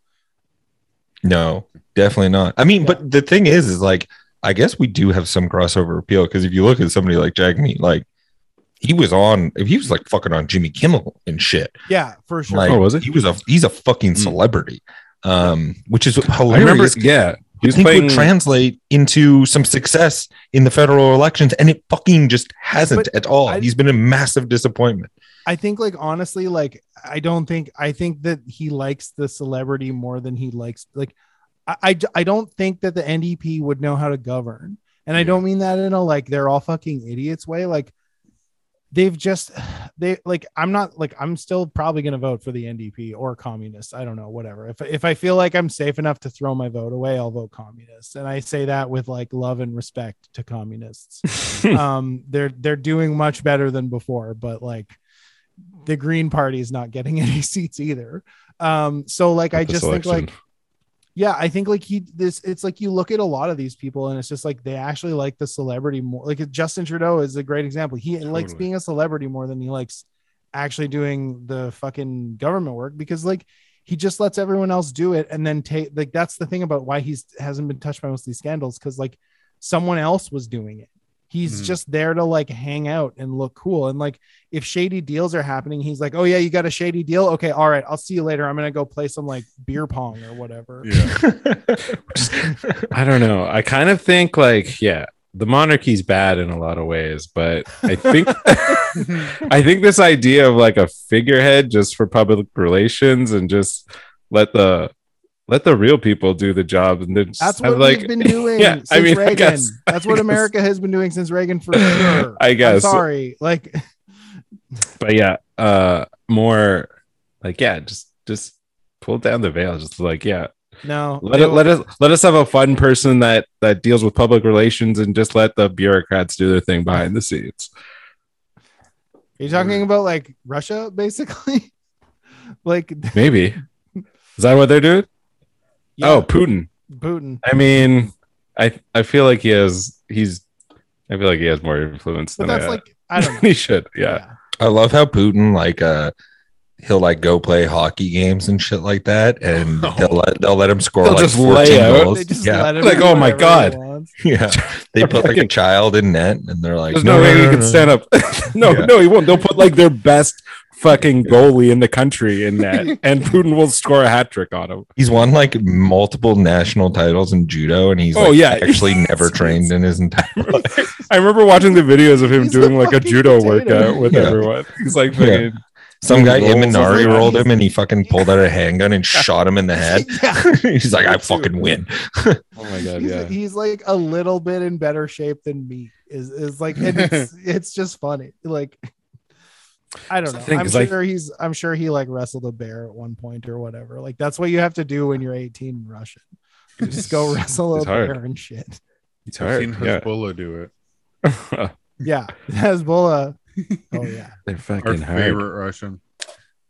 No, definitely not. I mean, but the thing is, is like, I guess we do have some crossover appeal because if you look at somebody like Jagmeet, like he was on, if he was like fucking on Jimmy Kimmel and shit. yeah for sure Like, Oh, was it? He was a, he's a fucking Hmm. celebrity, um, which is hilarious. I remember, yeah, he I was think playing. would translate into some success in the federal elections, and it fucking just hasn't But at all. I- He's been a massive disappointment. i think like honestly like i don't think i think that he likes the celebrity more than he likes like i i, I don't think that the ndp would know how to govern and i Yeah. don't mean that in a like they're all fucking idiots way like they've just they like i'm not like i'm still probably going to vote for the ndp or communists i don't know whatever. If, if i feel like i'm safe enough to throw my vote away i'll vote communist. And i say that with like love and respect to communists. Um they're they're doing much better than before but like the green party is not getting any seats either. Um so like i at just think like yeah i think like he this it's like you look at a lot of these people and it's just like they actually like the celebrity more like justin trudeau is a great example. He likes being a celebrity more than he likes actually doing the fucking government work because like he just lets everyone else do it and then take like that's the thing about why he's hasn't been touched by most of these scandals because like someone else was doing it he's Mhm. just there to like hang out and look cool and like if shady deals are happening he's like oh yeah you got a shady deal okay all right i'll see you later i'm gonna go play some like beer pong or whatever Yeah. I don't know. I kind of think like, yeah, the monarchy's bad in a lot of ways, but I think I think this idea of like a figurehead just for public relations and just let the let the real people do the job and then That's what like we've been doing Yeah, since I mean, I Reagan. guess- That's I what guess. America has been doing since Reagan for sure. I guess. I'm sorry. Like, but yeah, uh more like yeah, just just pull down the veil. Just like, yeah, no. let it let us let us have a fun person that that deals with public relations and just let the bureaucrats do their thing behind the scenes. Are you talking about like Russia, basically? like Maybe. Is that what they're doing? Oh, Putin. Putin. I mean, I I feel like he has he's I feel like he has more influence But than that's I, like I don't know. he should. Yeah. I love how Putin like uh he'll like go play hockey games and shit like that, and Oh. they'll let they'll let him score They'll like just 14 lay out. goals. They just yeah, let him Like, oh my God. yeah. They put like a child in net, and they're like, There's no, way he no, can no. stand up. no, Yeah. no, he won't. They'll put like their best fucking goalie in the country in that, and Putin will score a hat trick on him. He's won like multiple national titles in judo, and he's Oh, like, yeah. actually never trained in his entire life. I remember watching the videos of him He's doing like a judo potato. workout with Yeah. everyone. He's like Yeah. Some guy Rolls Imanari over. rolled him and he fucking pulled out a handgun and shot him in the head. Yeah. He's like, I fucking win. Oh my god, he's, yeah. he's like a little bit in better shape than me. Is is like and it's it's just funny. Like I don't That's know. thing, I'm 'cause, like- sure he's I'm sure he like wrestled a bear at one point or whatever. Like that's what you have to do when you're 18 in Russian. You just go wrestle a hard. bear and shit. It's I've seen hard. Yeah. Do it. Yeah. Hezbollah. Oh yeah. They're Our fucking hard. favorite Russian.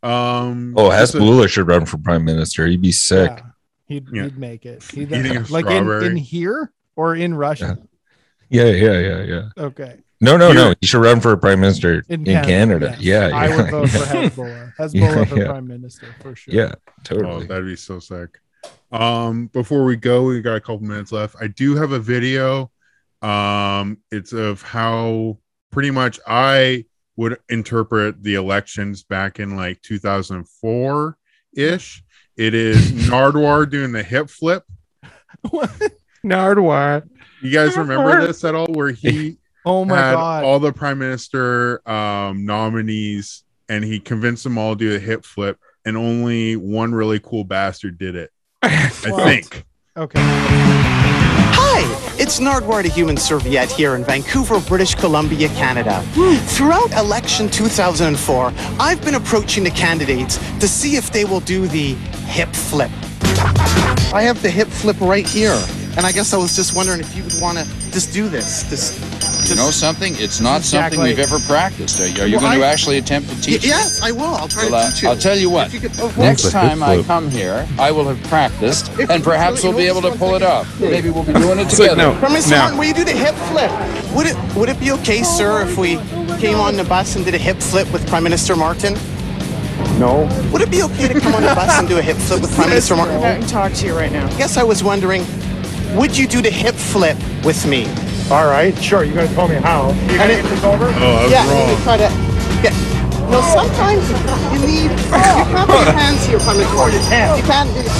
Um. Oh, just a- Hezbollah should run for prime minister. He'd be sick. Yeah. He'd, Yeah. he'd make it. He'd, like in, in here or in Russia. Yeah, yeah, yeah, yeah. Okay. No, no, no. You're- should run for prime minister in, In Canada. yes. Yeah, I yeah, would vote for. Hezbollah. Hezbollah Yeah, for yeah. prime minister for sure. Yeah, Oh, totally. that'd be so sick. Um, before we go, we got a couple minutes left. I do have a video. Um, it's of how pretty much I would interpret the elections back in like 2004 ish. It is Nardwuar doing the hip flip. Nardwuar. You guys remember this at all? Where he Oh my had god. all the prime minister um, nominees and he convinced them all to do a hip flip, and only one really cool bastard did it. I think. okay. Hi, it's Nardwuar the Human Serviette here in Vancouver, British Columbia, Canada. Throughout election 2004, I've been approaching the candidates to see if they will do the hip flip. I have the hip flip right here, and I guess I was just wondering if you would want to just do this. This, You know something? It's not This is Jack something we've ever practiced. Are, are you Well, going to actually attempt to teach? me? yes, I will. I'll try Well, to uh, teach you. I'll tell you what. You could- oh, Next time I come here, I will have practiced, If- and perhaps you we'll be able to pull one it off. Maybe we'll be doing it It's like, together. no. Prime Minister Now- Martin, will you do the hip flip? Would it would it be okay, sir, if we came on the bus and did a hip flip with Prime Minister Martin? No. Would it be okay to come on the bus and do a hip flip with Prime Minister Martin? and talk to you right now. I guess I was wondering, would you do the hip flip with me? All right, sure. You're gonna tell me how. You And gonna it- get this over? Oh, I was yeah, and then we wrong. try to get. No, sometimes you need. You can't put your hands here, Prime Minister Martin. can't. You can't. do-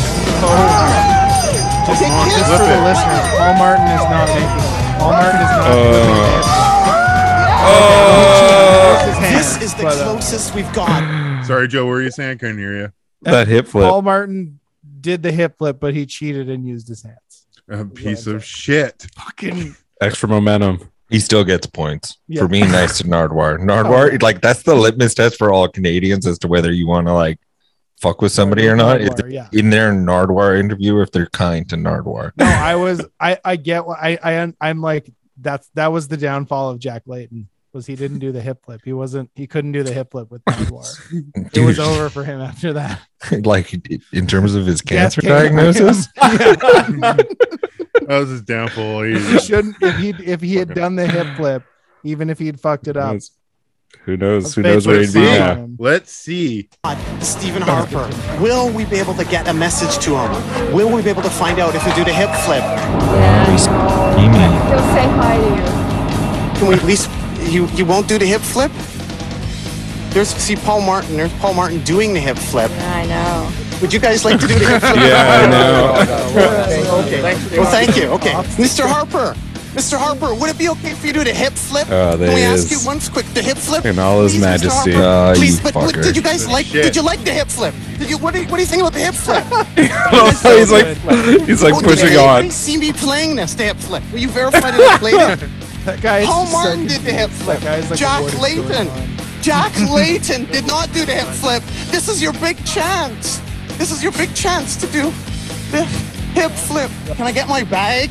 Okay, Just kids. for the listeners, Paul Martin is not making it. Paul Martin is not making it. This is the But, uh, closest we've got. Sorry, Joe. What were you saying? I couldn't hear you. That hip flip. Paul Martin did the hip flip, but he cheated and used his hands. A piece of shit. Fucking Extra momentum. He still gets points Yeah. for being nice to Nardwuar. Nardwuar, Oh. like that's the litmus test for all Canadians as to whether you want to like fuck with somebody or not. Nardwuar, yeah. in their Nardwuar interview, if they're kind to Nardwuar. No, I was. I I get what I I I'm like. That's that was the downfall of Jack Layton. Was he didn't do the hip flip. He wasn't. He couldn't do the hip flip with Nardwuar. It was over for him after that. like in terms of his cancer diagnosis. That was his downfall. he He- shouldn't. If he if he had done the hip flip, even if he'd fucked it up. Who knows? Who knows where he'd be face now? Let's see. Stephen Harper. Will we be able to get a message to him? Will we be able to find out if we do the hip flip? He'll say hi to you. Can we at least you you won't do the hip flip? There's see Paul Martin. There's Paul Martin doing the hip flip. I know. Would you guys like to do the hip flip? Yeah, I know. Okay. Well, thank you. Okay, Mr. Harper. Mr. Harper, would it be okay for you to do the hip flip? Oh, there Can we he ask is. you once quick the hip flip? In all his Please, Mr. majesty. Harper? Ah, Please, you but what, fucker. did you guys like? Shit. Did you like the hip flip? Did you? What do you, what do you think about the hip flip? he's like he's like Oh, did pushing anybody on. see me playing this the hip flip? Will you verify that I played it? That guy. Paul just Martin did the hip flip. That guy's like a Jack Layton. Jack Layton did not do the hip flip. This is your big chance. This is your big chance to do the hip flip. Can I get my bag?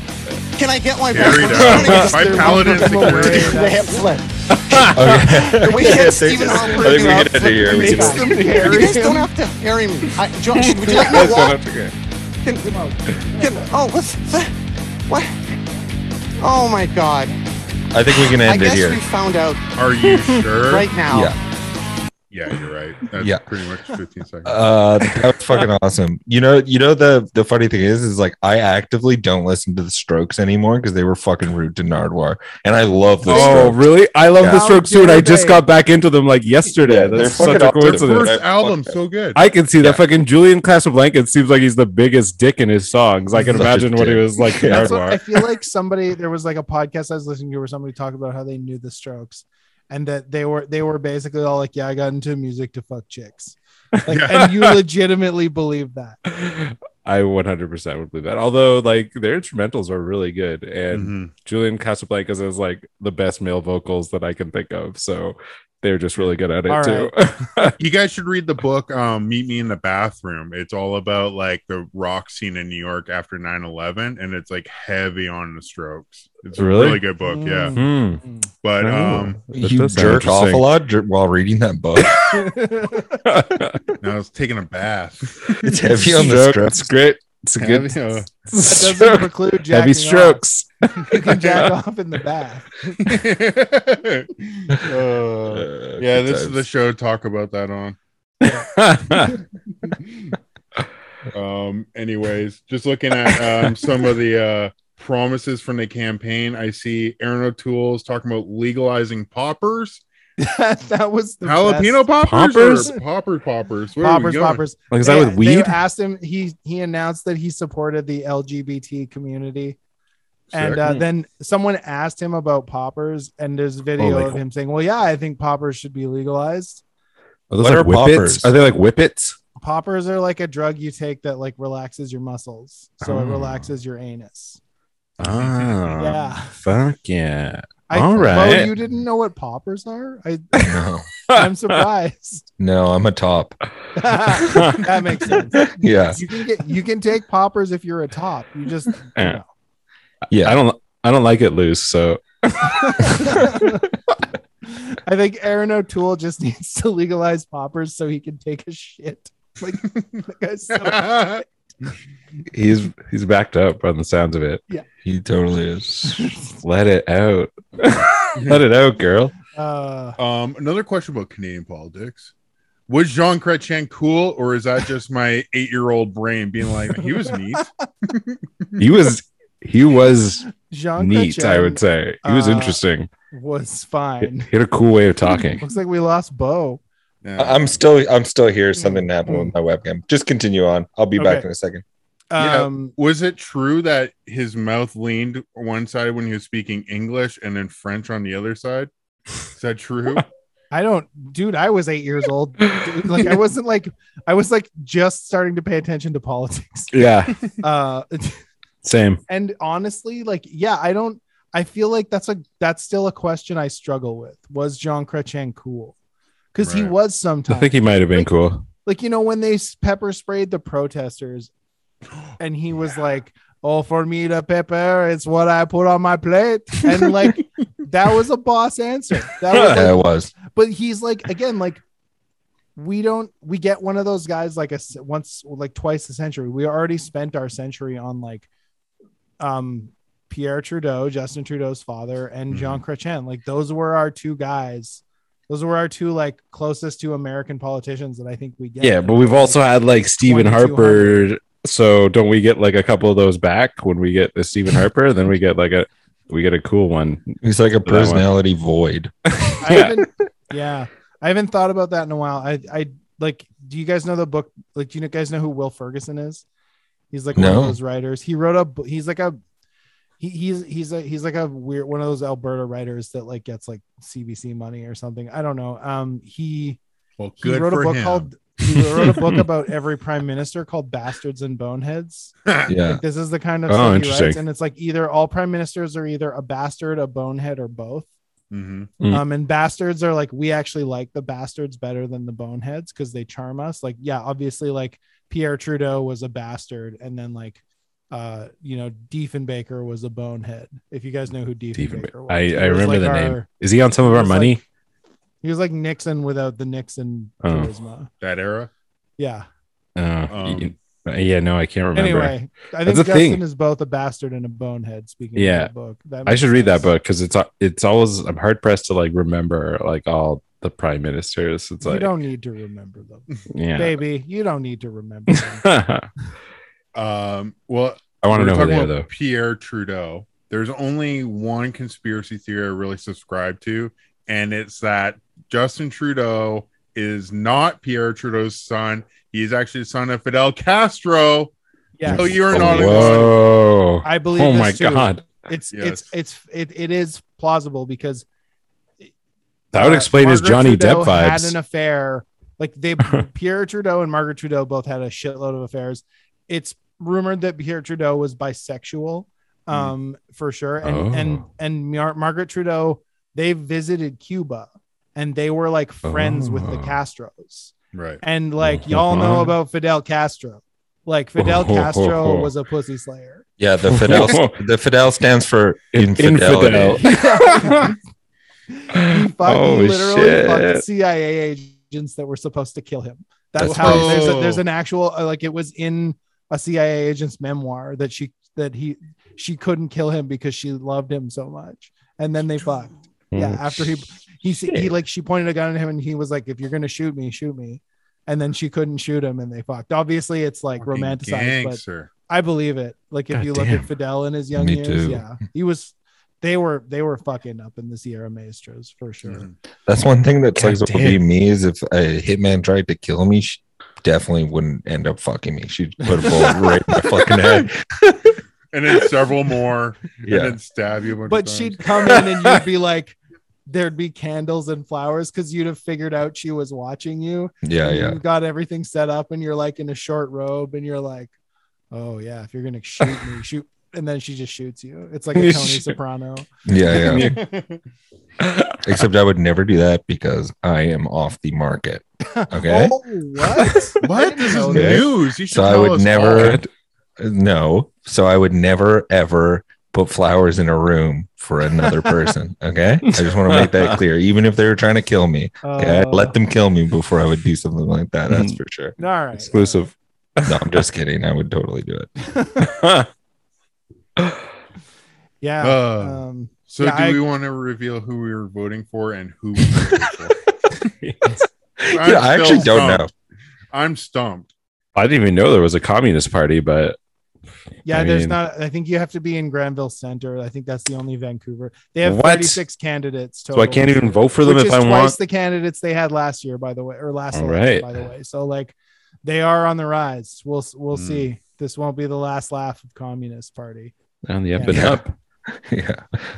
Can I get my bag? Carry We're down. just My gonna paladin do security. the hip flip. Okay. We Yeah, hit I Stephen think- Harper. I think we do get the it here. We flip. can- Makes them carry You guys don't have to carry me. I, Josh, would you like me to walk? Can, can, oh, what's that? What? Oh my God! I think we can I end it guess here. we found out Are you sure? right now. Yeah. Yeah, you're right. That's Yeah. pretty much 15 seconds. Uh, that was fucking awesome. You know, you know the the funny thing is, is like I actively don't listen to the Strokes anymore because they were fucking rude to Nardwuar, and I love the Oh, Strokes. really? I love Yeah. the Strokes too, and I just got back into them like yesterday. Yeah, they're That's such a awesome. coincidence. First album, so good. I can see Yeah. that fucking Julian Casablanca seems like he's the biggest dick in his songs. I can Such imagine what he was like. in That's what I feel like somebody there was like a podcast I was listening to where somebody talked about how they knew the strokes. And that they were they were basically all like, "Yeah, I got into music to fuck chicks," like, Yeah. and you legitimately believe that. I 100% would believe that. Although, like, their instrumentals are really good, and Mhm. Julian Casablancas is like the best male vocals that I can think of. So they're just really good at it All too. You guys should read the book um, Meet Me in the Bathroom. It's all about like the rock scene in New York after 9/11 and it's like heavy on the strokes. It's a Really? really good book, yeah. Mm. Hmm. But Oh. um you does jerk off a lot jer- while reading that book. now I was taking a bath. It's heavy on the strokes. It's great. It's a good Heavy, uh, That doesn't preclude jacking heavy off. Strokes. You can jack off in the bath. uh, yeah, good this is the show to talk about that on. Um, anyways, just looking at um, some of the uh, promises from the campaign, I see Erin O'Toole's talking about legalizing poppers, that, that was the jalapeno best. poppers, Poppers? popper poppers. Where poppers, poppers. like, is that They- with they weed? asked him. He he announced that he supported the LGBT community, and uh, then someone asked him about poppers, and there's a video like- of him saying, "Well, yeah, I think poppers should be legalized. Are those What like are whippets? poppers? Are they like whippets? Poppers are like a drug you take that like relaxes your muscles, so it Oh. relaxes your anus." Ah, Yeah. Fuck yeah. I, All Mo, you didn't know what poppers are? I No, I'm surprised. no, I'm a top. that makes sense. Yeah, You can get you can take poppers if you're a top. You just you know. Yeah. I don't. I don't like it loose. So I think Erin O'Toole just needs to legalize poppers so he can take a shit. Like, the guy's so- he's he's backed up on the sounds of it. Yeah, he totally is. Let it out. Let it out, girl. uh, um, another question about Canadian politics. Was Jean Chrétien cool, or is that just my eight-year-old brain being like, he was neat? He was he was Jean neat. I would say he was uh, interesting. was fine. he had a cool way of talking. Looks like we lost Bo. Yeah. I'm still, I'm still here. Something happened with my webcam. Just continue on. I'll be back in a second. Yeah. Um, Was it true that his mouth leaned one side when he was speaking English and then French on the other side? Is that true? I don't, dude. I was eight years old. Dude, like I wasn't like I was like just starting to pay attention to politics. Yeah, Uh, same. and honestly, like yeah, I don't. I feel like that's a that's still a question I struggle with. Was Jean Chrétien cool? Because he was sometimes. I think he might have been Like- cool. like you know when they pepper sprayed the protesters and he was like oh for me the pepper it's what i put on my plate and like that was a boss answer that was Yeah, like, it was. but he's like again like we don't we get one of those guys like a s- once like twice a century we already spent our century on like um pierre trudeau justin trudeau's father and jean chrétien like those were our two guys those were our two like closest to american politicians that i think we get Yeah, but we've also had like Stephen Harper. So don't we get like a couple of those back when we get the Stephen Harper? Then we get like a we get a cool one. He's like a personality void. I haven't, yeah, I haven't thought about that in a while. I, I like. Do you guys know the book? Like, do you guys know who Will Ferguson is? He's like one of those writers. He wrote a. He's like a. He, he's he's a he's like a weird one of those Alberta writers that like gets like CBC money or something. I don't know. Um, he Well, good he wrote for a book him. called. He wrote a book about every prime minister called Bastards and Boneheads. Yeah. Like this is the kind of Oh, stuff he interesting. writes, and it's like either all prime ministers are either a bastard, a bonehead, or both. Mhm. Mm. Um, and bastards are like we actually like the bastards better than the boneheads because they charm us. Like, yeah, obviously, like Pierre Trudeau was a bastard, and then like, uh, you know, Diefenbaker was a bonehead. If you guys know who Diefenbaker was, I, He I was, remember like, the our- name. Is he on some of our money? like- he was like Nixon without the Nixon Oh. charisma. that era. Yeah. Uh, Um, yeah, no, I can't remember. Anyway, I think the Justin thing. is both a bastard and a bonehead. Speaking Yeah. of that book, That I makes should read that book because it's it's always I'm hard pressed to like remember like all the prime ministers. It's You like you don't need to remember them, yeah. baby. You don't need to remember them. Um, well, I want to know who they are about though. Pierre Trudeau. There's only one conspiracy theory I really subscribe to, and it's that Justin Trudeau is not Pierre Trudeau's son. He's actually the son of Fidel Castro. Yeah, Oh, you're not a Whoa! I believe. Oh this my too. god! it's Yes. it's it's it, it is plausible because That would uh, explain his Johnny Trudeau Depp vibes. Had an affair. Like they, Pierre Trudeau and Margaret Trudeau both had a shitload of affairs. It's rumored that Pierre Trudeau was bisexual, um, for sure. And and Oh. and Mar- Margaret Trudeau, they visited Cuba, and they were like friends with the Oh. Castros. Right. And like y'all know Uh-huh. about Fidel Castro. Like Fidel Castro was a pussy slayer. Yeah, the Fidel the Fidel stands for infidelity. Infidel. He fucking Oh, literally shit. fucked CIA agents that were supposed to kill him. That's, That's how there's a, there's an actual uh, like it was in a CIA agent's memoir that she that he she couldn't kill him because she loved him so much, and then they fucked. Yeah, Oh, after he he he like she pointed a gun at him and he was like, "If you're gonna shoot me, shoot me." And then she couldn't shoot him, and they fucked. Obviously, it's like Fucking romanticized, but gangster. I believe it. Like if God you look damn. at Fidel in his young Me years, too. yeah, he was. They were they were fucking up in the Sierra Maestros for sure. Mhm. That's one thing that like God would be me is if a hitman tried to kill me, she definitely wouldn't end up fucking me. She'd put a bullet right in my fucking head. And then several more, and Yeah. then stab you. A bunch But of she'd come in and you'd be like, there'd be candles and flowers because you'd have figured out she was watching you. Yeah, and yeah. You got everything set up and you're like in a short robe and you're like, oh yeah, if you're gonna shoot me, shoot. And then she just shoots you. It's like a Tony Soprano. Yeah, yeah. Except I would never do that because I am off the market. Okay. Oh, what? what? This is know this. news. You should So I would us never all. no. So I would never ever put flowers in a room for another person. Okay. I just want to make that clear. Even if they were trying to kill me. Okay. Uh, let them kill me before I would do something like that. That's for sure. All right. Exclusive. No, I'm just kidding. I would totally do it. Yeah. Uh, um, So Yeah, do I- we want to reveal who we were voting for and who we voted for? I'm Yeah, I actually still don't know. I'm stumped. I didn't even know there was a communist party, but yeah, I there's mean- not. I think you have to be in Granville Center. I think that's the only Vancouver. They have What? 36 candidates. so I can't even vote for them which if I twice want. Twice the candidates they had last year, by the way, or last All election, right. by the way. So like, they are on the rise. We'll we'll Mm. see. This won't be the last laugh of Communist Party. On the up Yeah. and Yeah. up. Yeah,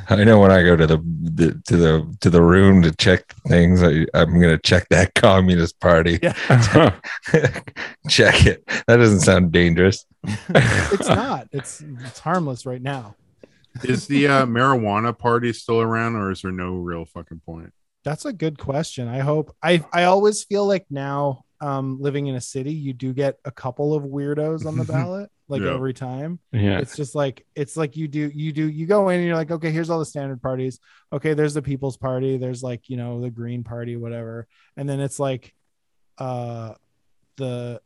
I know when I go to the, the to the to the room to check things, I, I'm gonna check that Communist Party. Yeah. check it. That doesn't sound dangerous. It's not. It's it's harmless right now. Is the uh, marijuana party still around, or is there no real fucking point? That's a good question. I hope. I I always feel like now, um, living in a city, you do get a couple of weirdos on the ballot, like Yeah. every time. yeah. It's just like it's like you do you do you go in and you're like, okay, here's all the standard parties. Okay, there's the People's Party, there's like you know the Green Party, whatever, and then it's like, uh, the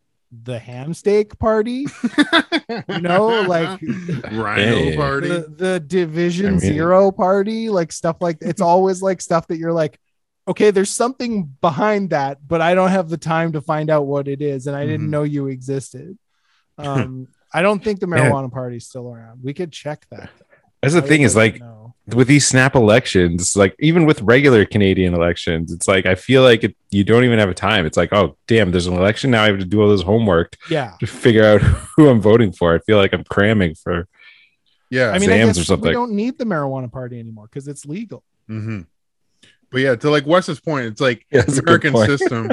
the ham steak party, you know, like Rhino Hey. party. the, the Division I mean- Zero party, like stuff like it's always like stuff that you're like, okay, there's something behind that, but I don't have the time to find out what it is, and I didn't Mhm. know you existed. Um, I don't think the Yeah. marijuana party's still around. We could check that. That's the I thing is like know. with these snap elections, like even with regular Canadian elections, it's like I feel like it, you don't even have a time. It's like, oh damn, there's an election now. I have to do all this homework yeah. to figure out who I'm voting for. I feel like I'm cramming for. yeah. I mean, I exams guess or something. we don't need the marijuana party anymore because it's legal. hmm But yeah, to like Wes's point, it's like Yeah, the a good American system.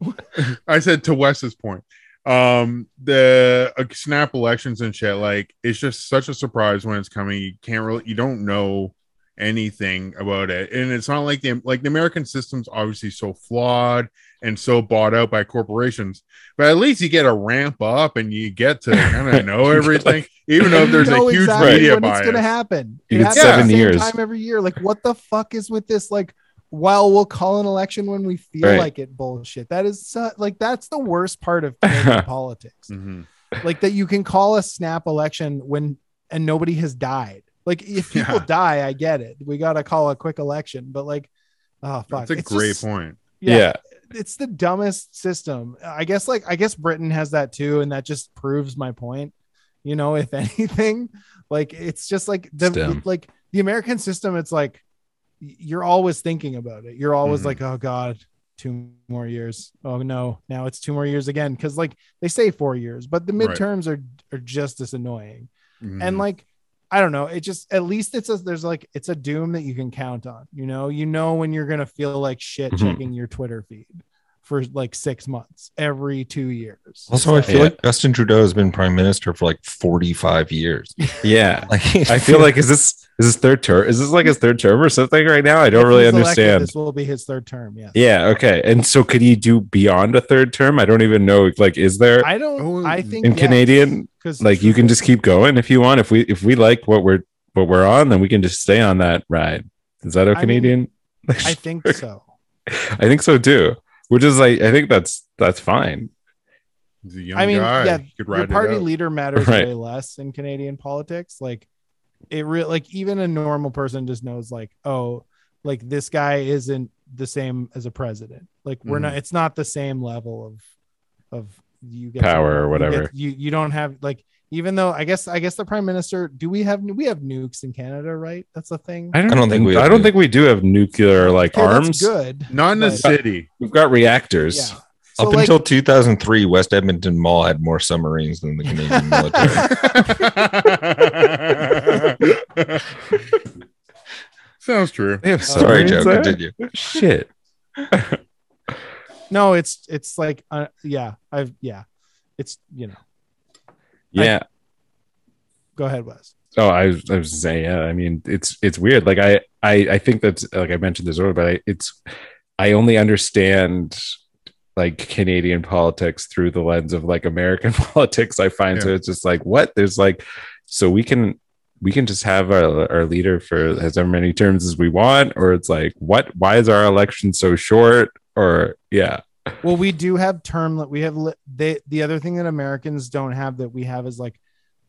I said to Wes's point, um, the uh, snap elections and shit, like it's just such a surprise when it's coming. You can't really, you don't know anything about it, and it's not like the like the American system's obviously so flawed and so bought out by corporations. But at least you get a ramp up and you get to kind of know everything, like- even though there's You a huge exactly media when bias. it's gonna happen. You It get happens at the seven same years. time every year. Like, what the fuck is with this? Like, well, we'll call an election when we feel Right. like it. Bullshit. That is su- like that's the worst part of Canadian politics. Mhm. Like that you can call a snap election when and nobody has died. Like if people Yeah. die, I get it. We gotta call a quick election, but like, oh fuck, That's a It's great just- point. Yeah, Yeah. It's the dumbest system. I guess like I guess Britain has that too, and that just proves my point. You know, if anything, like it's just like the dumb. like the American system. It's like you're always thinking about it. You're always Mhm. like, oh god, two more years. Oh no, now it's two more years again. Because like they say four years, but the Right. midterms are are just as annoying Mhm. and like I don't know. It just at least it's a there's like it's a doom that you can count on. You know, you know when you're gonna feel like shit Mhm. checking your Twitter feed for like six months every two years. Also, I feel Yeah. like Justin Trudeau has been prime minister for like 45 years. Yeah. Like I feel like is this is this third term? Is this like his third term or something right now? I don't If really he's elected, understand. This will be his third term. Yeah. Yeah, okay. And so could he do beyond a third term? I don't even know. Like, is there I don't. I think in Canadian, because like you can just keep going if you want. If we if we like what we're what we're on, then we can just stay on that ride. Is that a I mean, Canadian? I think so. I think so too. Which is like I think that's that's fine. He's a young I mean, guy. yeah, He could your ride it party leader matters Right. way less in Canadian politics. Like it really like even a normal person just knows like, oh, like this guy isn't the same as a president. Like we're Mhm. not it's not the same level of of you get Power or you whatever. get- You you don't have like even though I guess I guess the prime minister do we have we have nukes in Canada, right? That's a thing. I don't, don't think we I don't nukes. think we do have nuclear like Okay, that's arms. good. Not in the city. We've got reactors. Yeah. Up like, until 2003, West Edmonton Mall had more submarines than the Canadian military. Sounds true. They have Sorry, submarines Joe. there? Continue. Shit. no, it's it's like uh, yeah, I've yeah. It's you know. Yeah. Go ahead, Wes. Oh, I was, I was saying, yeah. I mean, it's it's weird. Like I I I think that's like I mentioned this earlier, but I, it's I only understand like Canadian politics through the lens of like American politics. I find so it's just like what there's like so we can we can just have our, our leader for as many terms as we want, or it's like what why is our election so short? Or yeah, well we do have term we have li- they the other thing that americans don't have that we have is like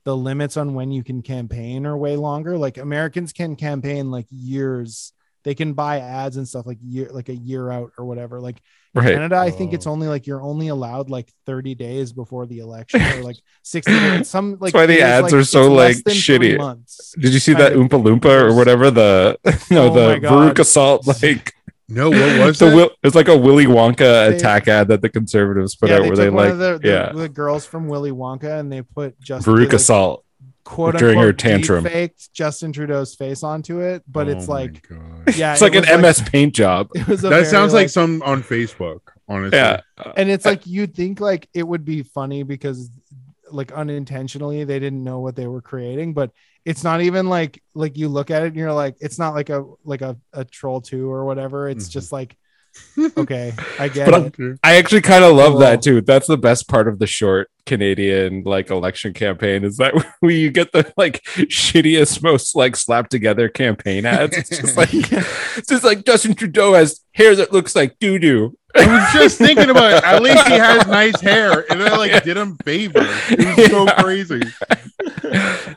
the limits on when you can campaign are way longer like americans can campaign like years they can buy ads and stuff like year like a year out or whatever like right. canada i think it's Oh. only like you're only allowed like 30 days before the election or like 60 days some like why the ads like, are so, like, shitty. months. Did you see that Oompa Loompa or whatever the no Oh the God. Veruca Salt like No, what was the it? Will, it's like a Willy Wonka They- attack ad that the conservatives put yeah, out they where they one like the, the, yeah the girls from Willy Wonka and they put just Veruca Salt quote during her unquote tantrum. faked Justin Trudeau's face onto it, but Oh it's like yeah, it's like it an was MS Paint job It was that very, sounds like, some on Facebook. Honestly, yeah and it's like you'd think like it would be funny because like unintentionally they didn't know what they were creating, but it's not even like like you look at it and you're like it's not like a like a, a troll two or whatever. It's Mhm. just like okay, I get But it. Okay. I actually kind of love Well- that too. That's the best part of the short Canadian like election campaign is that we you get the like shittiest, most like slapped together campaign ads. It's just like it's just like Justin Trudeau has hair that looks like doo doo. I was just thinking about it. At least he has nice hair, and it like did him favors. It was so Yeah. crazy.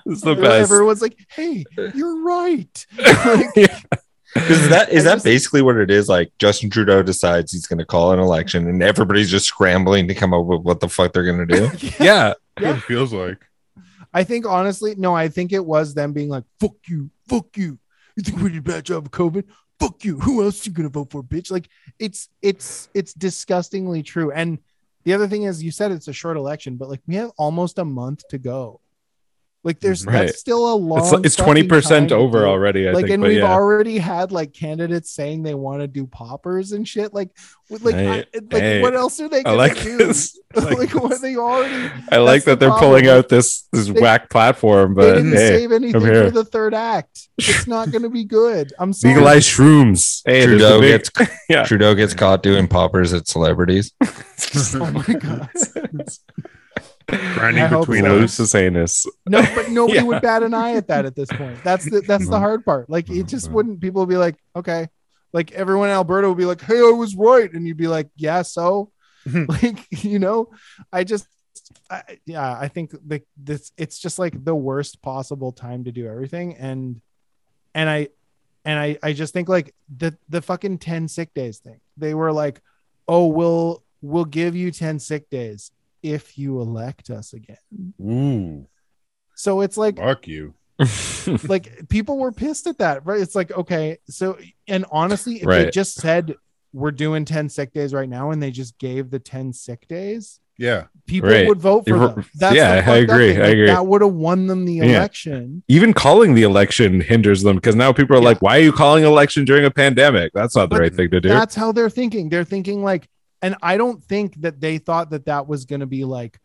It's the best. Everyone's like, "Hey, you're right." Like, Is that is that basically what it is? Like Justin Trudeau decides he's going to call an election, and everybody's just scrambling to come up with what the fuck they're going to do. yeah. That's what it feels like. I think honestly, no, I think it was them being like, fuck you, fuck you. You think we did a bad job of COVID? Fuck you. Who else you gonna vote for, bitch? Like it's it's it's disgustingly true. And the other thing is you said it's a short election, but like we have almost a month to go. Like there's Right. that's still a long It's it's twenty percent over do. already. I like think, and we've yeah. already had like candidates saying they want to do poppers and shit like like, Hey, I, like hey, what else are they I gonna like do this. I like, like what they already I like that's the that they're pulling out this this They- whack platform, but they but didn't hey, save anything for the third act. It's not going to be good. I'm sorry. legalize shrooms. Hey, Trudeau big- gets yeah. Trudeau gets caught doing poppers at celebrities. Oh my god. Grinding I hope between so. us. Lucis anus. No, but nobody Yeah. would bat an eye at that at this point. That's the that's the mm-hmm. hard part. Like it just mm-hmm. wouldn't. People would be like, okay. Like everyone in Alberta would be like, hey, I was right, and you'd be like, yeah, so. like you know, I just. I, yeah, I think like this. It's just like the worst possible time to do everything, and and I and I I just think like the the fucking ten sick days thing. They were like, oh, we'll we'll give you ten sick days if you elect us again. Ooh, So it's like fuck you. like people were pissed at that, right? It's like, okay, so and honestly, if they just said we're doing 10 sick days right now and they just gave the 10 sick days, Yeah. People Right. would vote for You're- them. That's yeah, the I agree, thing. I agree. That would have won them the Yeah. election. Even calling the election hinders them because now people are Yeah. like, "Why are you calling election during a pandemic? That's not the But right thing to do." That's how they're thinking. They're thinking like, and I don't think that they thought that that was going to be like.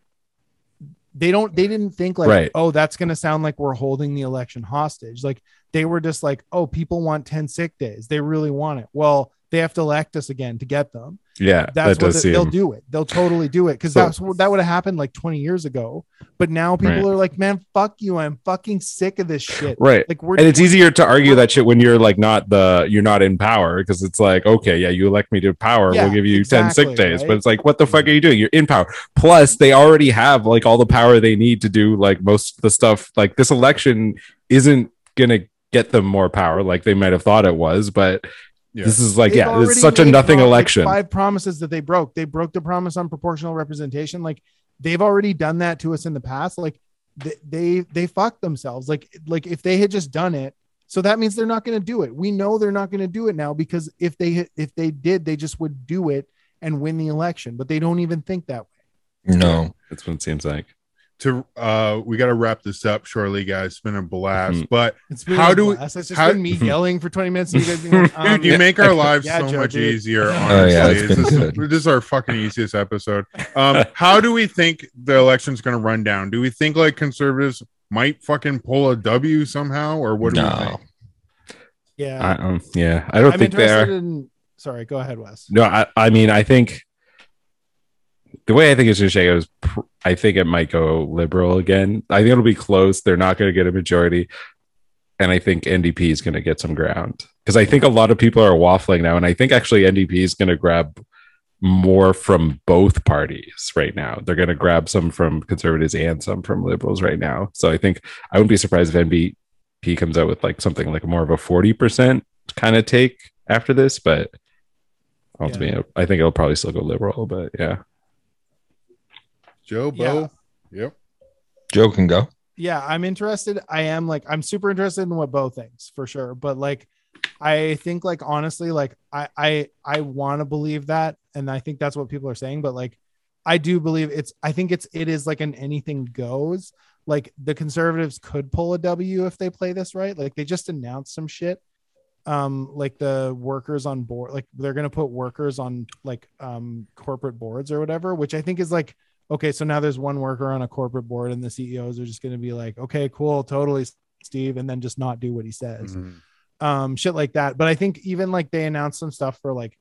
They don't. They didn't think like, Right. oh, that's going to sound like we're holding the election hostage. Like they were just like, oh, people want ten sick days. They really want it. Well, they have to elect us again to get them. Yeah, That's that what does the- seem. they'll do it. They'll totally do it because So- that's what that would have happened like 20 years ago. But now people Right. are like, man, fuck you. I'm fucking sick of this shit. Right. Like we're and it's easier to argue that shit when you're like not the you're not in power because it's like okay yeah you elect me to power Yeah, we'll give you 10 sick days right? but it's like what the fuck are you doing you're in power plus they already have like all the power they need to do like most of the stuff like this election isn't gonna get them more power like they might have thought it was but Yeah. this is like They've yeah already it's such a made nothing prom- like, election five promises that they broke. They broke the promise on proportional representation. Like they've already done that to us in the past. Like they they, they fucked themselves. Like like if they had just done it, so that means they're not going to do it. We know they're not going to do it now because if they if they did, they just would do it and win the election. But they don't even think that way. No. that's what it seems like To uh we gotta wrap this up shortly, guys. It's been a blast. Mhm. But It's been How a do we- blast. It's just how- been me yelling for 20 minutes. And you guys being like, um, dude, you make our lives Yeah, so Joe, much dude. easier. Oh, Honestly, yeah, it's this, is, this is our fucking easiest episode. Um, how do we think the election's gonna run down? Do we think like conservatives might fucking pull a W somehow, or what do we No. think? yeah. I, um, yeah i don't I'm think they're in. Sorry, go ahead, Wes. No, I, I mean, I think the way I think it's going to shake out is pr- I think it might go liberal again. I think it'll be close. They're not going to get a majority. And I think NDP is going to get some ground because I think a lot of people are waffling now. And I think actually NDP is going to grab more from both parties right now. They're going to grab some from conservatives and some from liberals right now. So I think I wouldn't be surprised if NDP comes out with like something like more of a 40% kind of take after this. But ultimately, I think it'll probably still go liberal. But yeah. Joe, Yeah. Bo, yep. Joe can go. yeah i'm interested i am like i'm super interested in what bo thinks for sure but like i think like honestly like i i i want to believe that and i think that's what people are saying but like i do believe it's i think it's it is like an anything goes like the conservatives could pull a w if they play this right like they just announced some shit um like the workers on board like they're gonna put workers on like um corporate boards or whatever which i think is like okay, so now there's one worker on a corporate board, and the CEOs are just going to be like, okay, cool, totally, Steve, and then just not do what he says, Mhm. um, shit like that. But I think even like they announced some stuff for like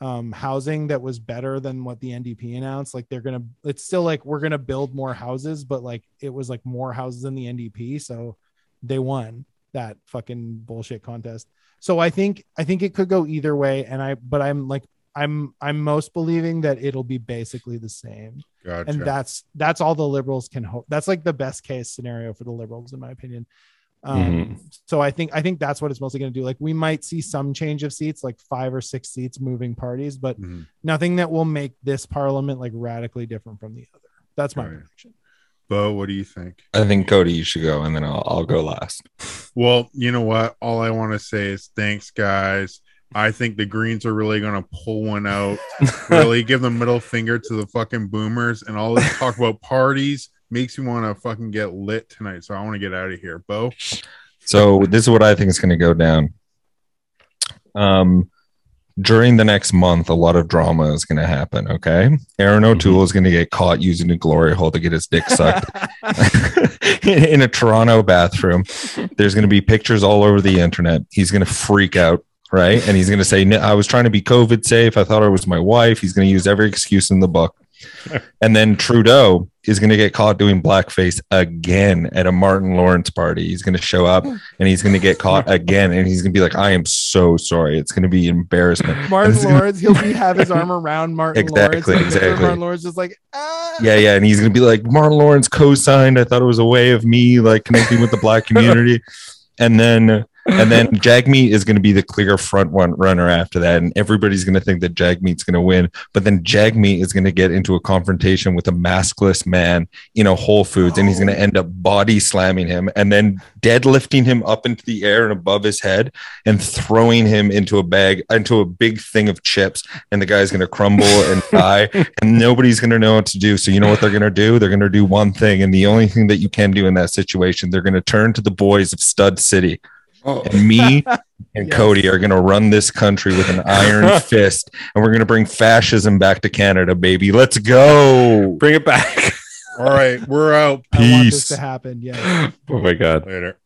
um housing that was better than what the NDP announced. Like they're gonna, it's still like we're gonna build more houses, but like it was like more houses than the NDP, so they won that fucking bullshit contest. So I think I think it could go either way, and I but I'm like I'm I'm most believing that it'll be basically the same Gotcha. and that's that's all the liberals can hope that's like the best case scenario for the liberals in my opinion um so i think i think that's what it's mostly going to do like we might see some change of seats like five or six seats moving parties but Mhm. nothing that will make this parliament like radically different from the other that's my Right. prediction Bo, what do you think? I think Cody, you should go, and then I'll, I'll go last. Well, you know what? All I want to say is thanks, guys. I think the Greens are really going to pull one out, really give the middle finger to the fucking boomers, and all this talk about parties makes me want to fucking get lit tonight. So I want to get out of here. Bo, So this is what I think is going to go down. Um, during the next month, a lot of drama is going to happen. Okay, Erin O'Toole is going to get caught using a glory hole to get his dick sucked in a Toronto bathroom. There's going to be pictures all over the internet. He's going to freak out, right? And he's going to say, "No, "I was trying to be COVID safe. I thought it was my wife." He's going to use every excuse in the book. And then Trudeau is going to get caught doing blackface again at a Martin Lawrence party. He's going to show up and he's going to get caught again. And he's going to be like, I am so sorry. It's going to be embarrassment. martin And this is gonna- lawrence he'll be have his arm around martin Exactly, lawrence and exactly. martin lawrence just like ah. Yeah, yeah. And he's going to be like, Martin Lawrence co signed. I thought it was a way of me like connecting with the black community. And then and then Jagmeet is going to be the clear front one runner after that, and everybody's going to think that Jagmeet's going to win. But then Jagmeet is going to get into a confrontation with a maskless man in a Whole Foods, and he's going to end up body slamming him, and then deadlifting him up into the air and above his head, and throwing him into a bag into a big thing of chips, and the guy's going to crumble and die, and nobody's going to know what to do. So you know what they're going to do? They're going to do one thing, and the only thing that you can do in that situation, they're going to turn to the boys of Stud City Oh, and me and Yes. Cody are going to run this country with an iron fist, and we're going to bring fascism back to Canada, baby. Let's go. Bring it back. all right, we're out. I want this Peace. to happen. Yeah. oh my god. Later.